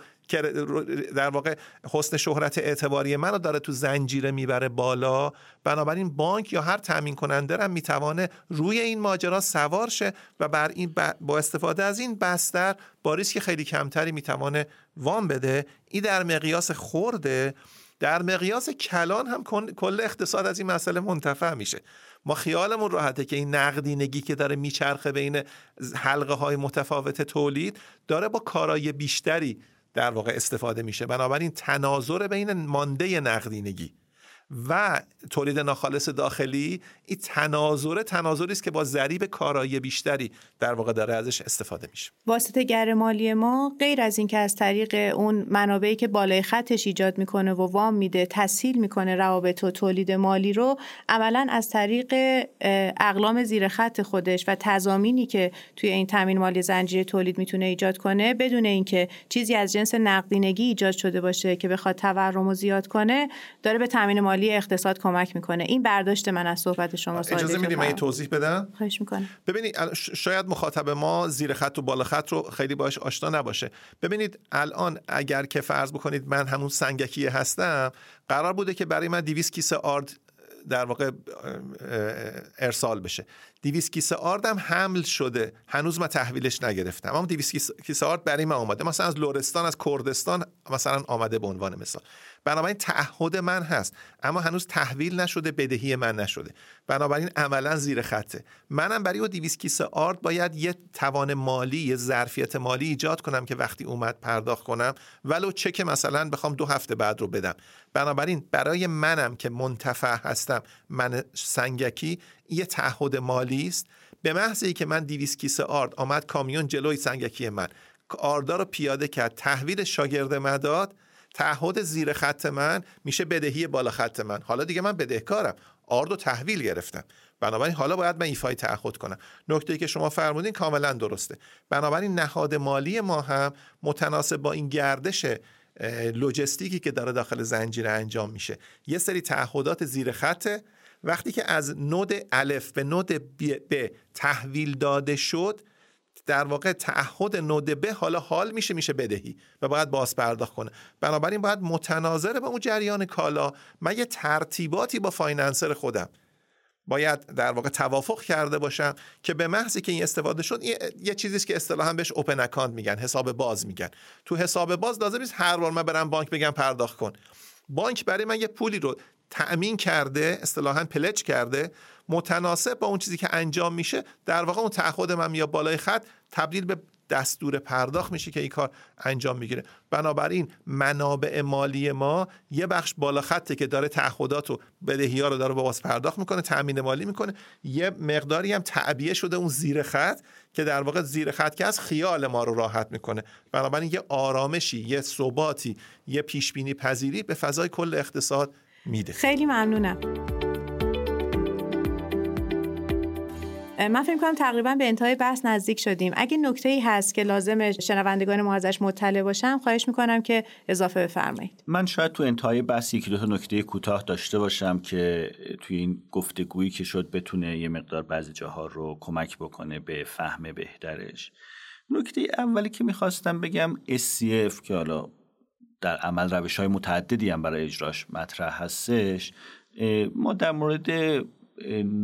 در واقع حسن شهرت اعتباری منو داره تو زنجیره می‌بره بالا. بنابراین بانک یا هر تامین کننده هم می‌توانه روی این ماجرا سوار شه و بر این با استفاده از این بستر با ریسک خیلی کمتری می‌توانه وام بده. این در مقیاس خورده در مقیاس کلان هم کل اقتصاد از این مسئله منتفع میشه. ما خیالمون راحته که این نقدینگی که داره میچرخه بین حلقه های متفاوت تولید داره با کارای بیشتری در واقع استفاده میشه. بنابراین تناظر بین مانده نقدینگی. و تولید ناخالص داخلی این تناظر تناظری است که با ضریب کارایی بیشتری در واقع داره ازش استفاده میشه. واسطه گر مالی ما غیر از اینکه از طریق اون منابعی که بالای خطش ایجاد می‌کنه و وام میده تسهیل می‌کنه روابط و تولید مالی رو عملا از طریق اقلام زیر خط خودش و تضامینی که توی این تامین مالی زنجیره تولید می‌تونه ایجاد کنه بدون اینکه چیزی از جنس نقدینگی ایجاد شده باشه که بخواد تورم رو زیاد کنه داره به تامین مالی اقتصاد کمک می‌کنه. این برداشت من از صحبت شما اجازه میدیم من توضیح بدم؟ خواهش می‌کنم. ببینید شاید مخاطب ما زیر خط و بالا خط رو خیلی باش آشنا نباشه. ببینید الان اگر که فرض بکنید من همون سنگکی هستم قرار بوده که برای من 200 کیسه آرد در واقع ارسال بشه. 200 کیسه آردم حمل شده. هنوز من تحویلش نگرفتم. اما 200 کیسه آرد برای من آمده مثلا از لورستان از کردستان مثلا آمده به عنوان مثال. بنابراین تعهد من هست. اما هنوز تحویل نشده بدهی من نشده. بنابراین عملا زیر خطه. منم برای او 200 کیسه آرد باید یه توان مالی یه ظرفیت مالی ایجاد کنم که وقتی اومد پرداخت کنم. ولو چک مثلا بخوام دو هفته بعد رو بدم. بنابراین برای منم که منتفع هستم من سنگکی یه تعهد مالی است. به محض که من 200 کیسه آرد آمد کامیون جلوی سنگکی من. آردا رو پیاده کرد. تحویل شاگرد مداد تعهد زیر خط من میشه بدهی بالا خط من. حالا دیگه من بدهکارم. آرد و تحویل گرفتم. بنابراین حالا باید من ایفای تعهد کنم. نکته که شما فرمودین کاملا درسته. بنابراین نهاد مالی ما هم متناسب با این گردش لوجستیکی که داره داخل زنجیره انجام میشه. یه سری تعهدات زیر خطه وقتی که از نود الف به نود ب تحویل داده شد در واقع تعهد نود به حالا حال میشه میشه بدهی و باید باز پرداخت کنه. بنابراین باید متناظر با اون جریان کالا. من یه ترتیباتی با فایننسر خودم باید در واقع توافق کرده باشم که به محضی که این استفاده شد یه, چیزیست که اصطلاحا بهش اوپن اکانت میگن حساب باز میگن. تو حساب باز لازم نیست هر بار من برم بانک بگم پرداخت کن. بانک برای من یه پولی رو تأمین کرده اصطلاحا پلچ کرده متناسب با اون چیزی که انجام میشه در واقع اون تعهد من یا بالای خط تبدیل به دستور پرداخت میشه که این کار انجام می‌گیره. بنابراین منابع مالی ما یه بخش بالا خطه که داره تعهدات و بدهی ها رو داره باز پرداخت می‌کنه تامین مالی می‌کنه. یه مقداری هم تعبیه شده اون زیر خط که در واقع زیر خط که از خیال ما رو راحت می‌کنه. بنابراین یه آرامشی یه ثباتی یه پیش بینی پذیری به فضای کل اقتصاد میده. خیلی ممنونم. من فکر کنم تقریبا به انتهای بحث نزدیک شدیم. اگه نکته ای هست که لازم شنوندگان ما ازش مطلع باشم خواهش می‌کنم که اضافه بفرمایید. من شاید تو انتهای بحث یکی دو تا نکته کوتاه داشته باشم که توی این گفتگویی که شد بتونه یه مقدار بعضی جاها رو کمک بکنه به فهم بهترش. نکته اولی که می‌خواستم بگم SCF که حالا در عمل روش های متعددی هم برای اجراش مطرح هستش ما در مورد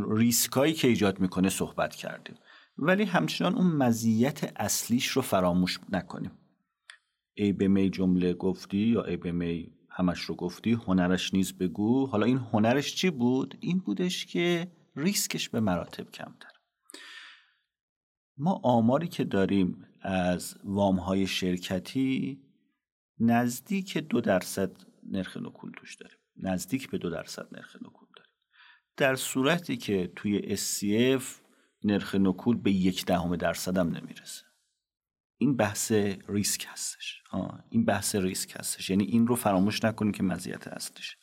ریسکایی که ایجاد می‌کنه صحبت کردیم. ولی همچنان اون مزیت اصلیش رو فراموش نکنیم. ای به می جمله گفتی یا ای به می همش رو گفتی هنرش نیز بگو. حالا این هنرش چی بود؟ این بودش که ریسکش به مراتب کمتر. ما آماری که داریم از وام های شرکتی نزدیک دو درصد نرخ نکول توش داریم. نزدیک به دو درصد نرخ نکول. در صورتی که توی SCF نرخ نکول به یک دهم درصد هم نمی‌رسه. این بحث ریسک هستش. این بحث ریسک هستش. یعنی این رو فراموش نکنیم که مزیت هستش.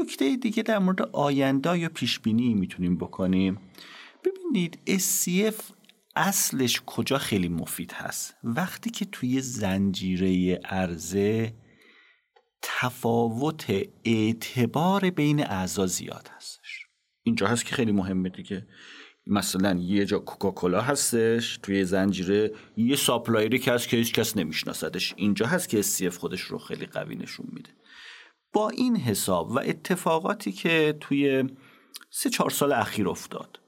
نکته دیگه در مورد آینده یا پیش بینی می‌تونیم بکنیم. ببینید SCF اصلش کجا خیلی مفید هست؟ وقتی که توی زنجیره عرضه تفاوت اعتبار بین اعضا زیاد هستش. اینجا هست که خیلی مهمه دیگه. مثلا یه جا کوکاکولا هستش توی زنجیره یه supplier ی که هست که هیچ کس نمیشناسدش. اینجا هست که SCF خودش رو خیلی قوی نشون میده. با این حساب و اتفاقاتی که توی سه چهار سال اخیر افتاد.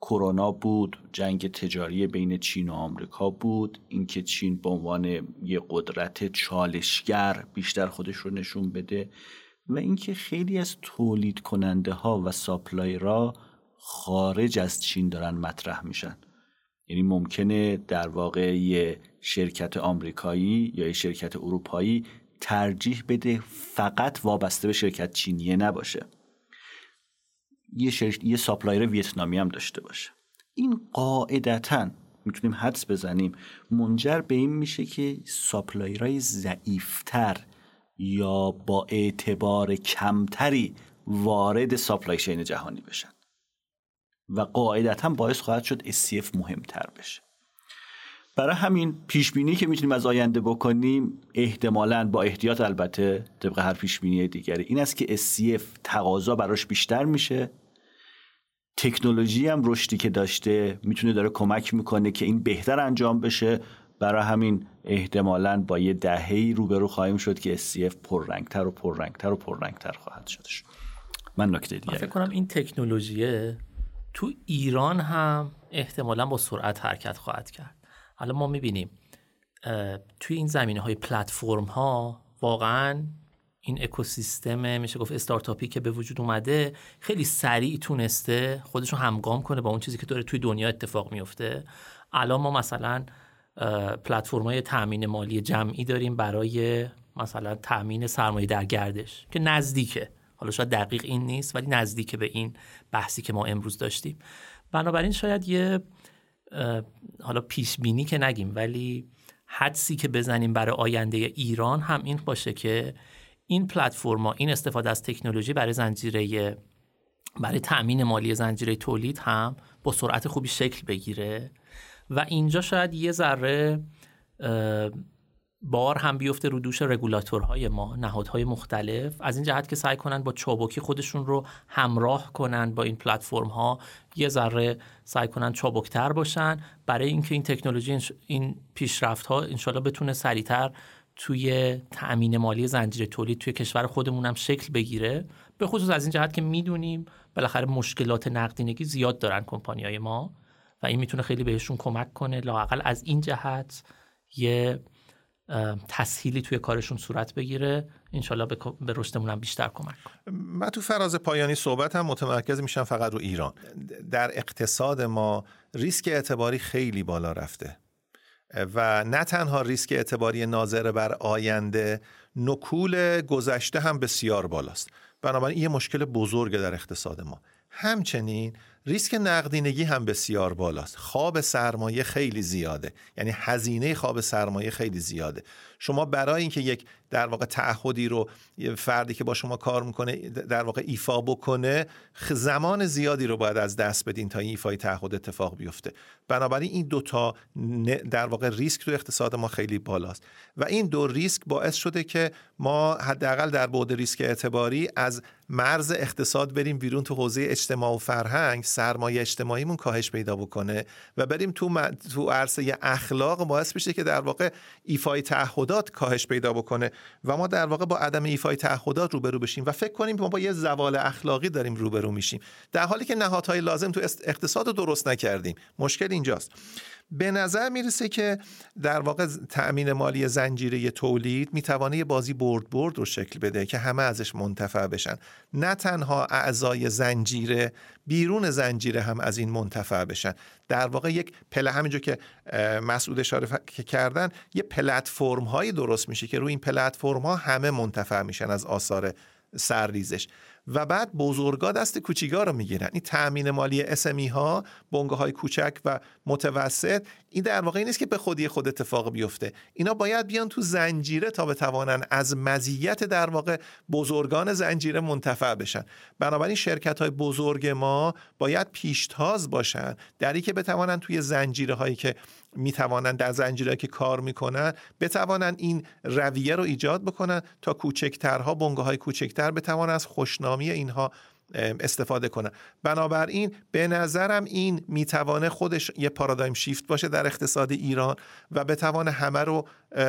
کرونا بود جنگ تجاری بین چین و آمریکا بود اینکه چین به عنوان یه قدرت چالشگر بیشتر خودش رو نشون بده. و اینکه خیلی از تولید کننده ها و supplier ها خارج از چین دارن مطرح میشن. یعنی ممکنه در واقع یه شرکت آمریکایی یا یه شرکت اروپایی ترجیح بده فقط وابسته به شرکت چینیه نباشه. یه, شرک... یه supplier ویتنامی هم داشته باشه. این قاعدتا می‌تونیم حدس بزنیم منجر به این میشه که supplier های ضعیفتر یا با اعتبار کمتری وارد ساپلای چین جهانی بشن. و قاعدتا باعث خواهد شد SCF مهمتر بشه. برای همین پیش بینی که می‌تونیم از آینده بکنیم احتمالا با احتیاط البته طبق هر پیش بینی دیگری این است که SCF تقاضا براش بیشتر میشه. تکنولوژی هم رشدی که داشته می‌تونه داره کمک می‌کنه که این بهتر انجام بشه. برای همین احتمالا با یه دههی روبرو خواهیم شد که SCF پررنگتر و پررنگتر و پررنگتر خواهد شدش. من نکته دیگه فکر کنم این تکنولوژی تو ایران هم احتمالا با سرعت حرکت خواهد کرد. حالا ما می‌بینیم توی این زمینه های پلتفرم ها واقعا این اکوسیستم میشه گفت استارتاپی که به وجود اومده خیلی سریع تونسته خودش رو همگام کنه با اون چیزی که داره توی دنیا اتفاق میفته الان ما مثلا پلتفرم های تامین مالی جمعی داریم برای مثلا تامین سرمایه در گردش که نزدیکه. حالا شاید دقیق این نیست ولی نزدیک به این بحثی که ما امروز داشتیم. بنابراین شاید یه حالا پیش بینی که نگیم ولی حدسی که بزنیم برای آینده ایران هم این باشه که این پلتفرما این استفاده از تکنولوژی برای زنجیره برای تأمین مالی زنجیره تولید هم با سرعت خوبی شکل بگیره. و اینجا شاید یه ذره بار هم بیفته رو دوش رگولاتورهای ما نهادهای مختلف. از این جهت که سعی کنن با چابکی خودشون رو همراه کنن با این پلتفرم ها یه ذره سعی کنن چابکتر باشن. برای اینکه این تکنولوژی این پیشرفت ها انشالله بتونه سریعتر توی تأمین مالی زنجیره تولید توی کشور خودمون هم شکل بگیره. به خصوص از این جهت که می‌دونیم بالاخره مشکلات نقدینگی زیاد دارن کمپانیای ما. و این می‌تونه خیلی بهشون کمک کنه. لاقل از این جهت یه تسهیلی توی کارشون صورت بگیره. انشالله به رشدمون هم بیشتر کمک کنه. من تو فراز پایانی صحبت هم متمرکز میشم فقط رو ایران. در اقتصاد ما ریسک اعتباری خیلی بالا رفته. و نه تنها ریسک اعتباری ناظر بر آینده نکول گذشته هم بسیار بالاست. بنابراین یه مشکل بزرگ در اقتصاد ما. همچنین ریسک نقدینگی هم بسیار بالاست. خواب سرمایه خیلی زیاده. یعنی هزینه خواب سرمایه خیلی زیاده. شما برای اینکه یک در واقع تعهدی رو فردی که با شما کار می‌کنه در واقع ایفا بکنه زمان زیادی رو باید از دست بدین تا این ایفای تعهد اتفاق بیفته. بنابراین این دوتا در واقع ریسک تو اقتصاد ما خیلی بالاست. و این دو ریسک باعث شده که ما حداقل در بعد ریسک اعتباری از مرز اقتصاد بریم بیرون تو حوزه اجتماع و فرهنگ سرمایه اجتماعیمون کاهش پیدا بکنه و بریم تو تو عرصه اخلاق باعث بشه که در واقع ایفای تعهدات کاهش پیدا بکنه و ما در واقع با عدم ایفای تعهدات روبرو بشیم و فکر کنیم ما با یه زوال اخلاقی داریم روبرو میشیم. در حالی که نهادهای لازم تو اقتصاد درست نکردیم. مشکل اینجاست. به نظر می‌رسه که در واقع تأمین مالی زنجیره تولید می‌توانه یه بازی برد برد رو شکل بده که همه ازش منتفع بشن. نه تنها اعضای زنجیره بیرون زنجیره هم از این منتفع بشن. در واقع یک پله همینجور که مسعود اشاره کردن یه پلتفرم هایی درست میشه که روی این پلتفرم ها همه منتفع میشن از آثار سرریزش. و بعد بزرگا دست کوچیگا رو می‌گیرن. این تامین مالی اسمی ها بنگه های کوچک و متوسط این در واقع نیست که به خودی خود اتفاق بیفته. اینا باید بیان تو زنجیره تا بتوانن از مزیت در واقع بزرگان زنجیره منتفع بشن. بنابراین شرکت های بزرگ ما باید پیشتاز باشن در که بتوانن توی زنجیره هایی که می‌توانند در زنجیره که کار می‌کنن بتوانند این رویه رو ایجاد بکنن تا کوچکترها بنگاه های کوچکتر بتوانند از خوشنامی اینها استفاده کنن بنابراین به نظرم این می‌توانه خودش یه پارادایم شیفت باشه در اقتصاد ایران و بتوانه همه رو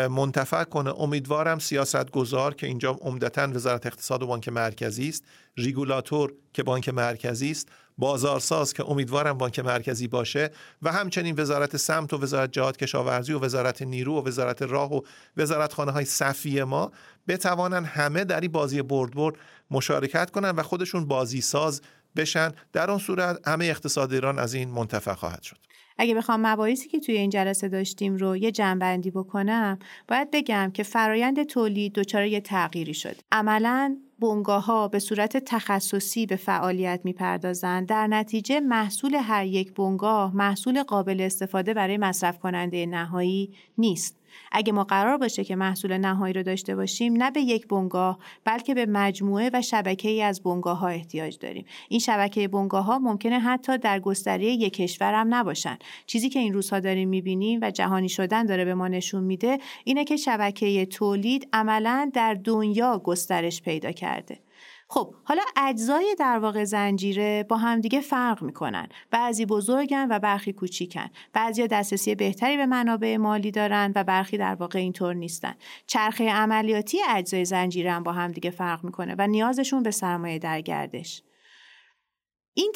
منتفع کنه. امیدوارم سیاست گذار که اینجا عمدتا وزارت اقتصاد و بانک مرکزی است ریگولاتور که بانک مرکزی است بازارساز که امیدوارم بانک مرکزی باشه و همچنین وزارت سمت و وزارت جهاد کشاورزی و وزارت نیرو و وزارت راه و وزارت خانه های صفی ما بتوانن همه در این بازی برد برد مشارکت کنن و خودشون بازی ساز بشن. در اون صورت همه اقتصاد ایران از این منتفع خواهد شد. اگه بخوام مباحثی که توی این جلسه داشتیم رو یه جنبندی بکنم باید بگم که فرایند تولید دچار یه تغییری شد عملا بنگاه ها به صورت تخصصی به فعالیت می‌پردازند. در نتیجه محصول هر یک بنگاه محصول قابل استفاده برای مصرف کننده نهایی نیست. اگه ما قرار باشه که محصول نهایی رو داشته باشیم نه به یک بنگاه بلکه به مجموعه و شبکه ای از بنگاه ها احتیاج داریم. این شبکه بنگاه ها ممکنه حتی در گستره یک کشور هم نباشن. چیزی که این روزها داریم می‌بینیم و جهانی شدن داره به ما نشون میده اینه که شبکه تولید عملا در دنیا گسترش پیدا کرده. خب حالا اجزای در واقع زنجیره با همدیگه فرق می‌کنن. بعضی بزرگن و برخی کوچیکن. بعضی دسترسی بهتری به منابع مالی دارن و برخی در واقع اینطور نیستن. چرخه عملیاتی اجزای زنجیره هم با همدیگه فرق می‌کنه و نیازشون به سرمایه در گردش. این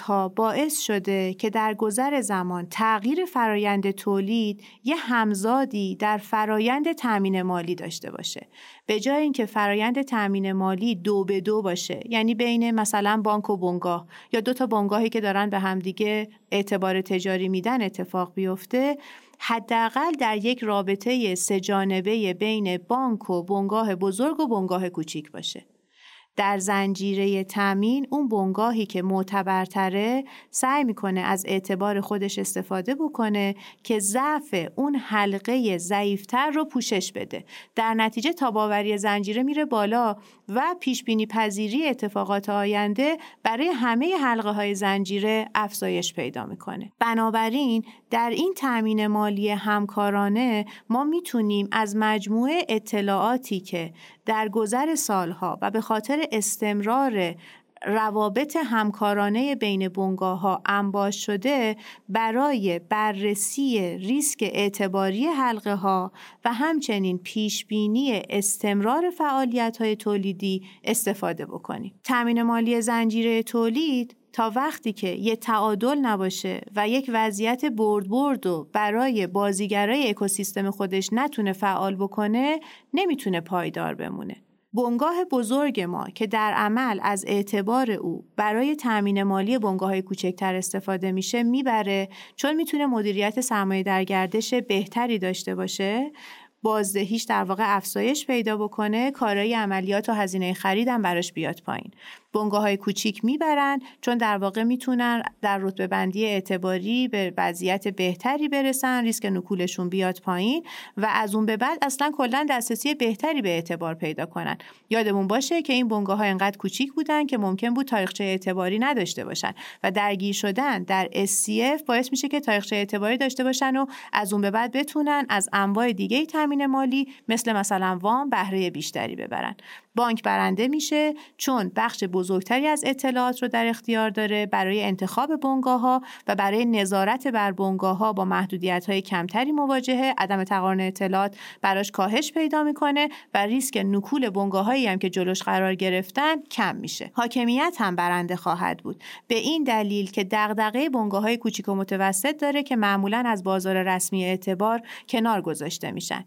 ها باعث شده که در گذر زمان تغییر فرایند تولید یه همزادی در فرایند تأمین مالی داشته باشه. به جای اینکه فرایند تأمین مالی دو به دو باشه یعنی بین مثلا بانک و بنگاه یا دو تا بنگاهی که دارن به همدیگه اعتبار تجاری میدن اتفاق بیفته حداقل در یک رابطه سهجانبه بین بانک و بنگاه بزرگ و بنگاه کوچیک باشه. در زنجیره تامین اون بنگاهی که معتبرتره سعی می‌کنه از اعتبار خودش استفاده بکنه که ضعف اون حلقه ضعیفتر رو پوشش بده. در نتیجه تاباوری زنجیره میره بالا و پیش بینی پذیری اتفاقات آینده برای همه حلقه های زنجیره افزایش پیدا می‌کنه. بنابراین در این تامین مالی همکارانه ما می‌تونیم از مجموعه اطلاعاتی که در گذر سالها و به خاطر استمرار روابط همکارانه بین بنگاه ها انباش شده برای بررسی ریسک اعتباری حلقه ها و همچنین پیشبینی استمرار فعالیت های تولیدی استفاده بکنیم. تامین مالی زنجیره تولید تا وقتی که یه تعادل نباشه و یک وضعیت برد برد و برای بازیگرای اکوسیستم خودش نتونه فعال بکنه نمی‌تونه پایدار بمونه. بنگاه بزرگ ما که در عمل از اعتبار او برای تأمین مالی بنگاه های کوچکتر استفاده میشه می‌بره چون می‌تونه مدیریت سرمایه در گردش بهتری داشته باشه بازدهیش در واقع افزایش پیدا بکنه کارهای عملیات و هزینه خریدم براش بیاد پایین. بنگاه های کوچیک می‌برن چون در واقع می‌تونن در رتبه بندی اعتباری به وضعیت بهتری برسن ریسک نکولشون بیاد پایین و از اون به بعد اصلا کلا دسترسی بهتری به اعتبار پیدا کنن. یادمون باشه که این بنگاه ها انقدر کوچیک بودن که ممکن بود تاریخچه اعتباری نداشته باشن و درگیر شدن در SCF باعث میشه که تاریخچه اعتباری داشته باشن و از اون به بعد بتونن از انواع دیگه تامین مالی مثل مثلا وام بهره بیشتری ببرن. بانک برنده میشه چون بخش بزرگتری از اطلاعات رو در اختیار داره برای انتخاب بنگاه ها و برای نظارت بر بنگاه ها با محدودیت های کمتری مواجهه. عدم تقارن اطلاعات براش کاهش پیدا می‌کنه و ریسک نکول بنگاه هایی هم که جلوش قرار گرفتن کم میشه. حاکمیت هم برنده خواهد بود. به این دلیل که دغدغه بنگاه های کوچیک و متوسط داره که معمولا از بازار رسمی اعتبار کنار گذاشته میشن.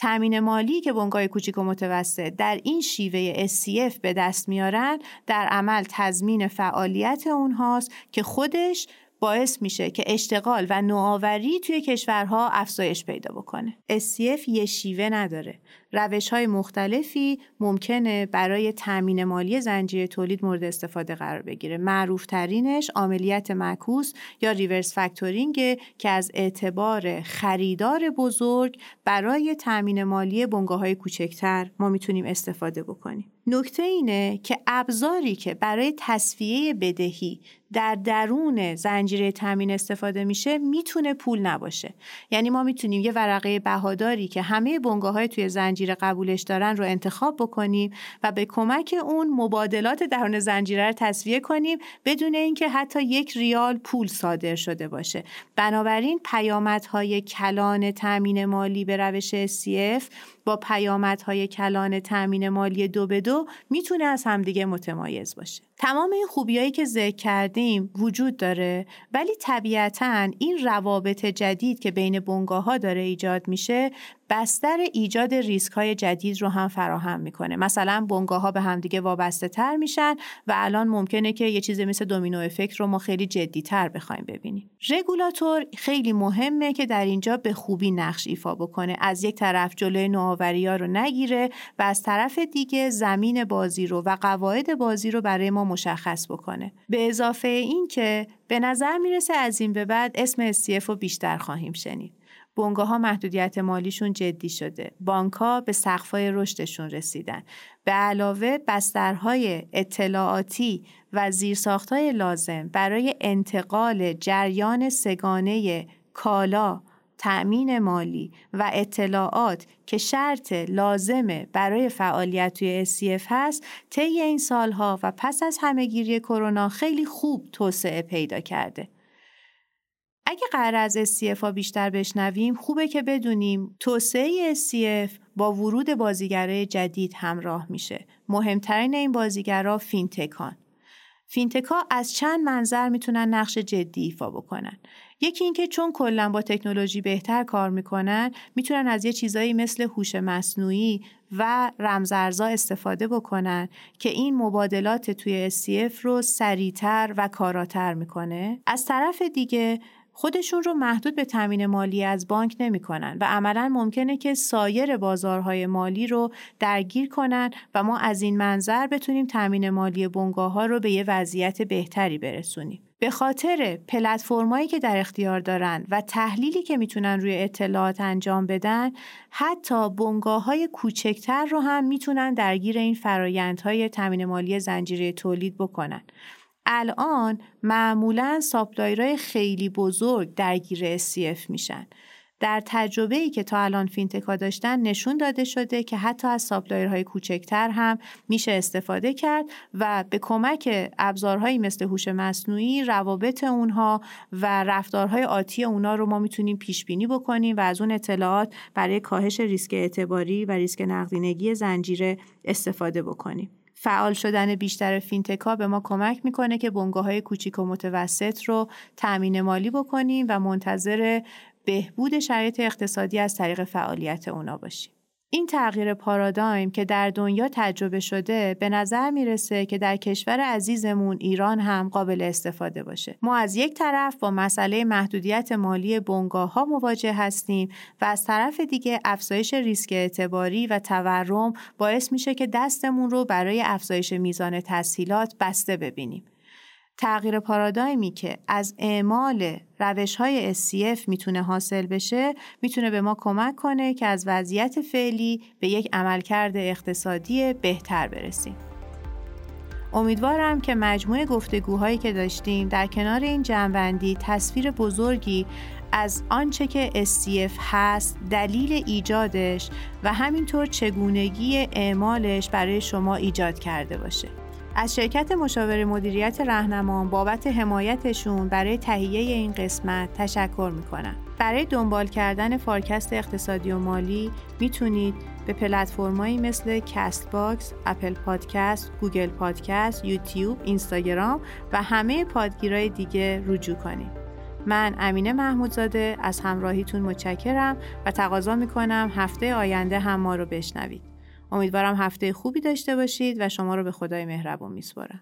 تامین مالی که بنگاه کوچیک و متوسط در این شیوه SCF به دست میارن در عمل تضمین فعالیت اونهاست که خودش باعث میشه که اشتغال و نوآوری توی کشورها افزایش پیدا بکنه. SCF یه شیوه نداره. روش های مختلفی ممکنه برای تامین مالی زنجیره تولید مورد استفاده قرار بگیره. معروف ترینش عملیات معکوس یا ریورس فکتورینگ که از اعتبار خریدار بزرگ برای تامین مالی بنگاه های کوچکتر ما می‌تونیم استفاده بکنیم. نکته اینه که ابزاری که برای تصفیه بدهی در درون زنجیره تامین استفاده میشه می‌تونه پول نباشه یعنی ما می‌تونیم یه ورقه بهاداری که همه بنگاه های توی زنجیره قبولش دارن رو انتخاب بکنیم و به کمک اون مبادلات درون زنجیره رو تصفیه کنیم بدون اینکه حتی یک ریال پول صادر شده باشه. بنابراین پیامدهای کلان تامین مالی به روش SCF با پیامدهای کلان تامین مالی دو به دو می‌تونه از همدیگه متمایز باشه. تمام این خوبیایی که ذکر کردیم وجود داره ولی طبیعتا این روابط جدید که بین بنگاه ها داره ایجاد میشه بستر ایجاد ریسک های جدید رو هم فراهم می‌کنه. مثلا بنگاه ها به همدیگه وابسته تر میشن و الان ممکنه که یه چیزی مثل دومینو افکت رو ما خیلی جدی تر بخوایم ببینیم. رگولاتور خیلی مهمه که در اینجا به خوبی نقش ایفا بکنه. از یک طرف جلوی ها رو نگیره و از طرف دیگه زمین بازی رو و قواعد بازی رو برای ما مشخص بکنه به اضافه این که به نظر می‌رسه از این به بعد اسم SCF رو بیشتر خواهیم شنید بنگاه ها محدودیت مالیشون جدی شده. بانک ها به سقفای رشدشون رسیدن. به علاوه بسترهای اطلاعاتی و زیرساختهای لازم برای انتقال جریان سگانه کالا، تأمین مالی و اطلاعات که شرط لازمه برای فعالیت توی SCF هست طی این سالها و پس از همهگیری کرونا خیلی خوب توسعه پیدا کرده. اگه قرار از SCF ها بیشتر بشنویم خوبه که بدونیم توسعه SCF با ورود بازیگرای جدید همراه میشه. مهمترین این بازیگرا فینتکان. فینتکا از چند منظر می‌تونن نقش جدی ایفا بکنن. یکی اینکه چون کلا با تکنولوژی بهتر کار می‌کنن می‌تونن از یه چیزایی مثل هوش مصنوعی و رمزارزا استفاده بکنن که این مبادلات توی SCF رو سریعتر و کاراتر می‌کنه. از طرف دیگه خودشون رو محدود به تامین مالی از بانک نمی‌کنن و عملا ممکنه که سایر بازارهای مالی رو درگیر کنن و ما از این منظر بتونیم تامین مالی بنگاه ها رو به یه وضعیت بهتری برسونیم. به خاطر پلتفرمایی که در اختیار دارن و تحلیلی که می‌تونن روی اطلاعات انجام بدن حتی بنگاه های کوچکتر رو هم می‌تونن درگیر این فرایندهای تامین مالی زنجیره تولید بکنن الان معمولا supplier های خیلی بزرگ درگیر SCF میشن. در تجربه ای که تا الان فینتکا داشتن نشون داده شده که حتی از supplier های کوچکتر هم میشه استفاده کرد و به کمک ابزارهایی مثل هوش مصنوعی روابط اونها و رفتارهای آتی اونها رو ما می‌تونیم پیش بینی بکنیم و از اون اطلاعات برای کاهش ریسک اعتباری و ریسک نقدینگی زنجیره استفاده بکنیم. فعال شدن بیشتر فینتکا به ما کمک می‌کنه که بنگاه های کوچیک و متوسط رو تأمین مالی بکنیم و منتظر بهبود شرایط اقتصادی از طریق فعالیت اونا باشیم. این تغییر پارادایم که در دنیا تجربه شده به نظر می‌رسه که در کشور عزیزمون ایران هم قابل استفاده باشه. ما از یک طرف با مسئله محدودیت مالی بنگاه ها مواجه هستیم و از طرف دیگه افزایش ریسک اعتباری و تورم باعث میشه که دستمون رو برای افزایش میزان تسهیلات بسته ببینیم. تغییر پارادایمی که از اعمال روش های SCF می‌تونه حاصل بشه می‌تونه به ما کمک کنه که از وضعیت فعلی به یک عملکرد اقتصادی بهتر برسیم. امیدوارم که مجموع گفتگوهایی که داشتیم در کنار این جنبندی تصویر بزرگی از آنچه که SCF هست دلیل ایجادش و همینطور چگونگی اعمالش برای شما ایجاد کرده باشه. از شرکت مشاور مدیریت رهنمان بابت حمایتشون برای تهیه این قسمت تشکر می‌کنم. برای دنبال کردن فارکست اقتصادی و مالی می‌تونید به پلتفرمایی مثل کست باکس، اپل پادکست، گوگل پادکست، یوتیوب، اینستاگرام و همه پادگیرهای دیگه رجوع کنید. من امینه محمودزاده از همراهیتون متشکرم و تقاضا می‌کنم هفته آینده هم ما رو بشنوید. امیدوارم هفته خوبی داشته باشید و شما رو به خدای مهربان میسپارم.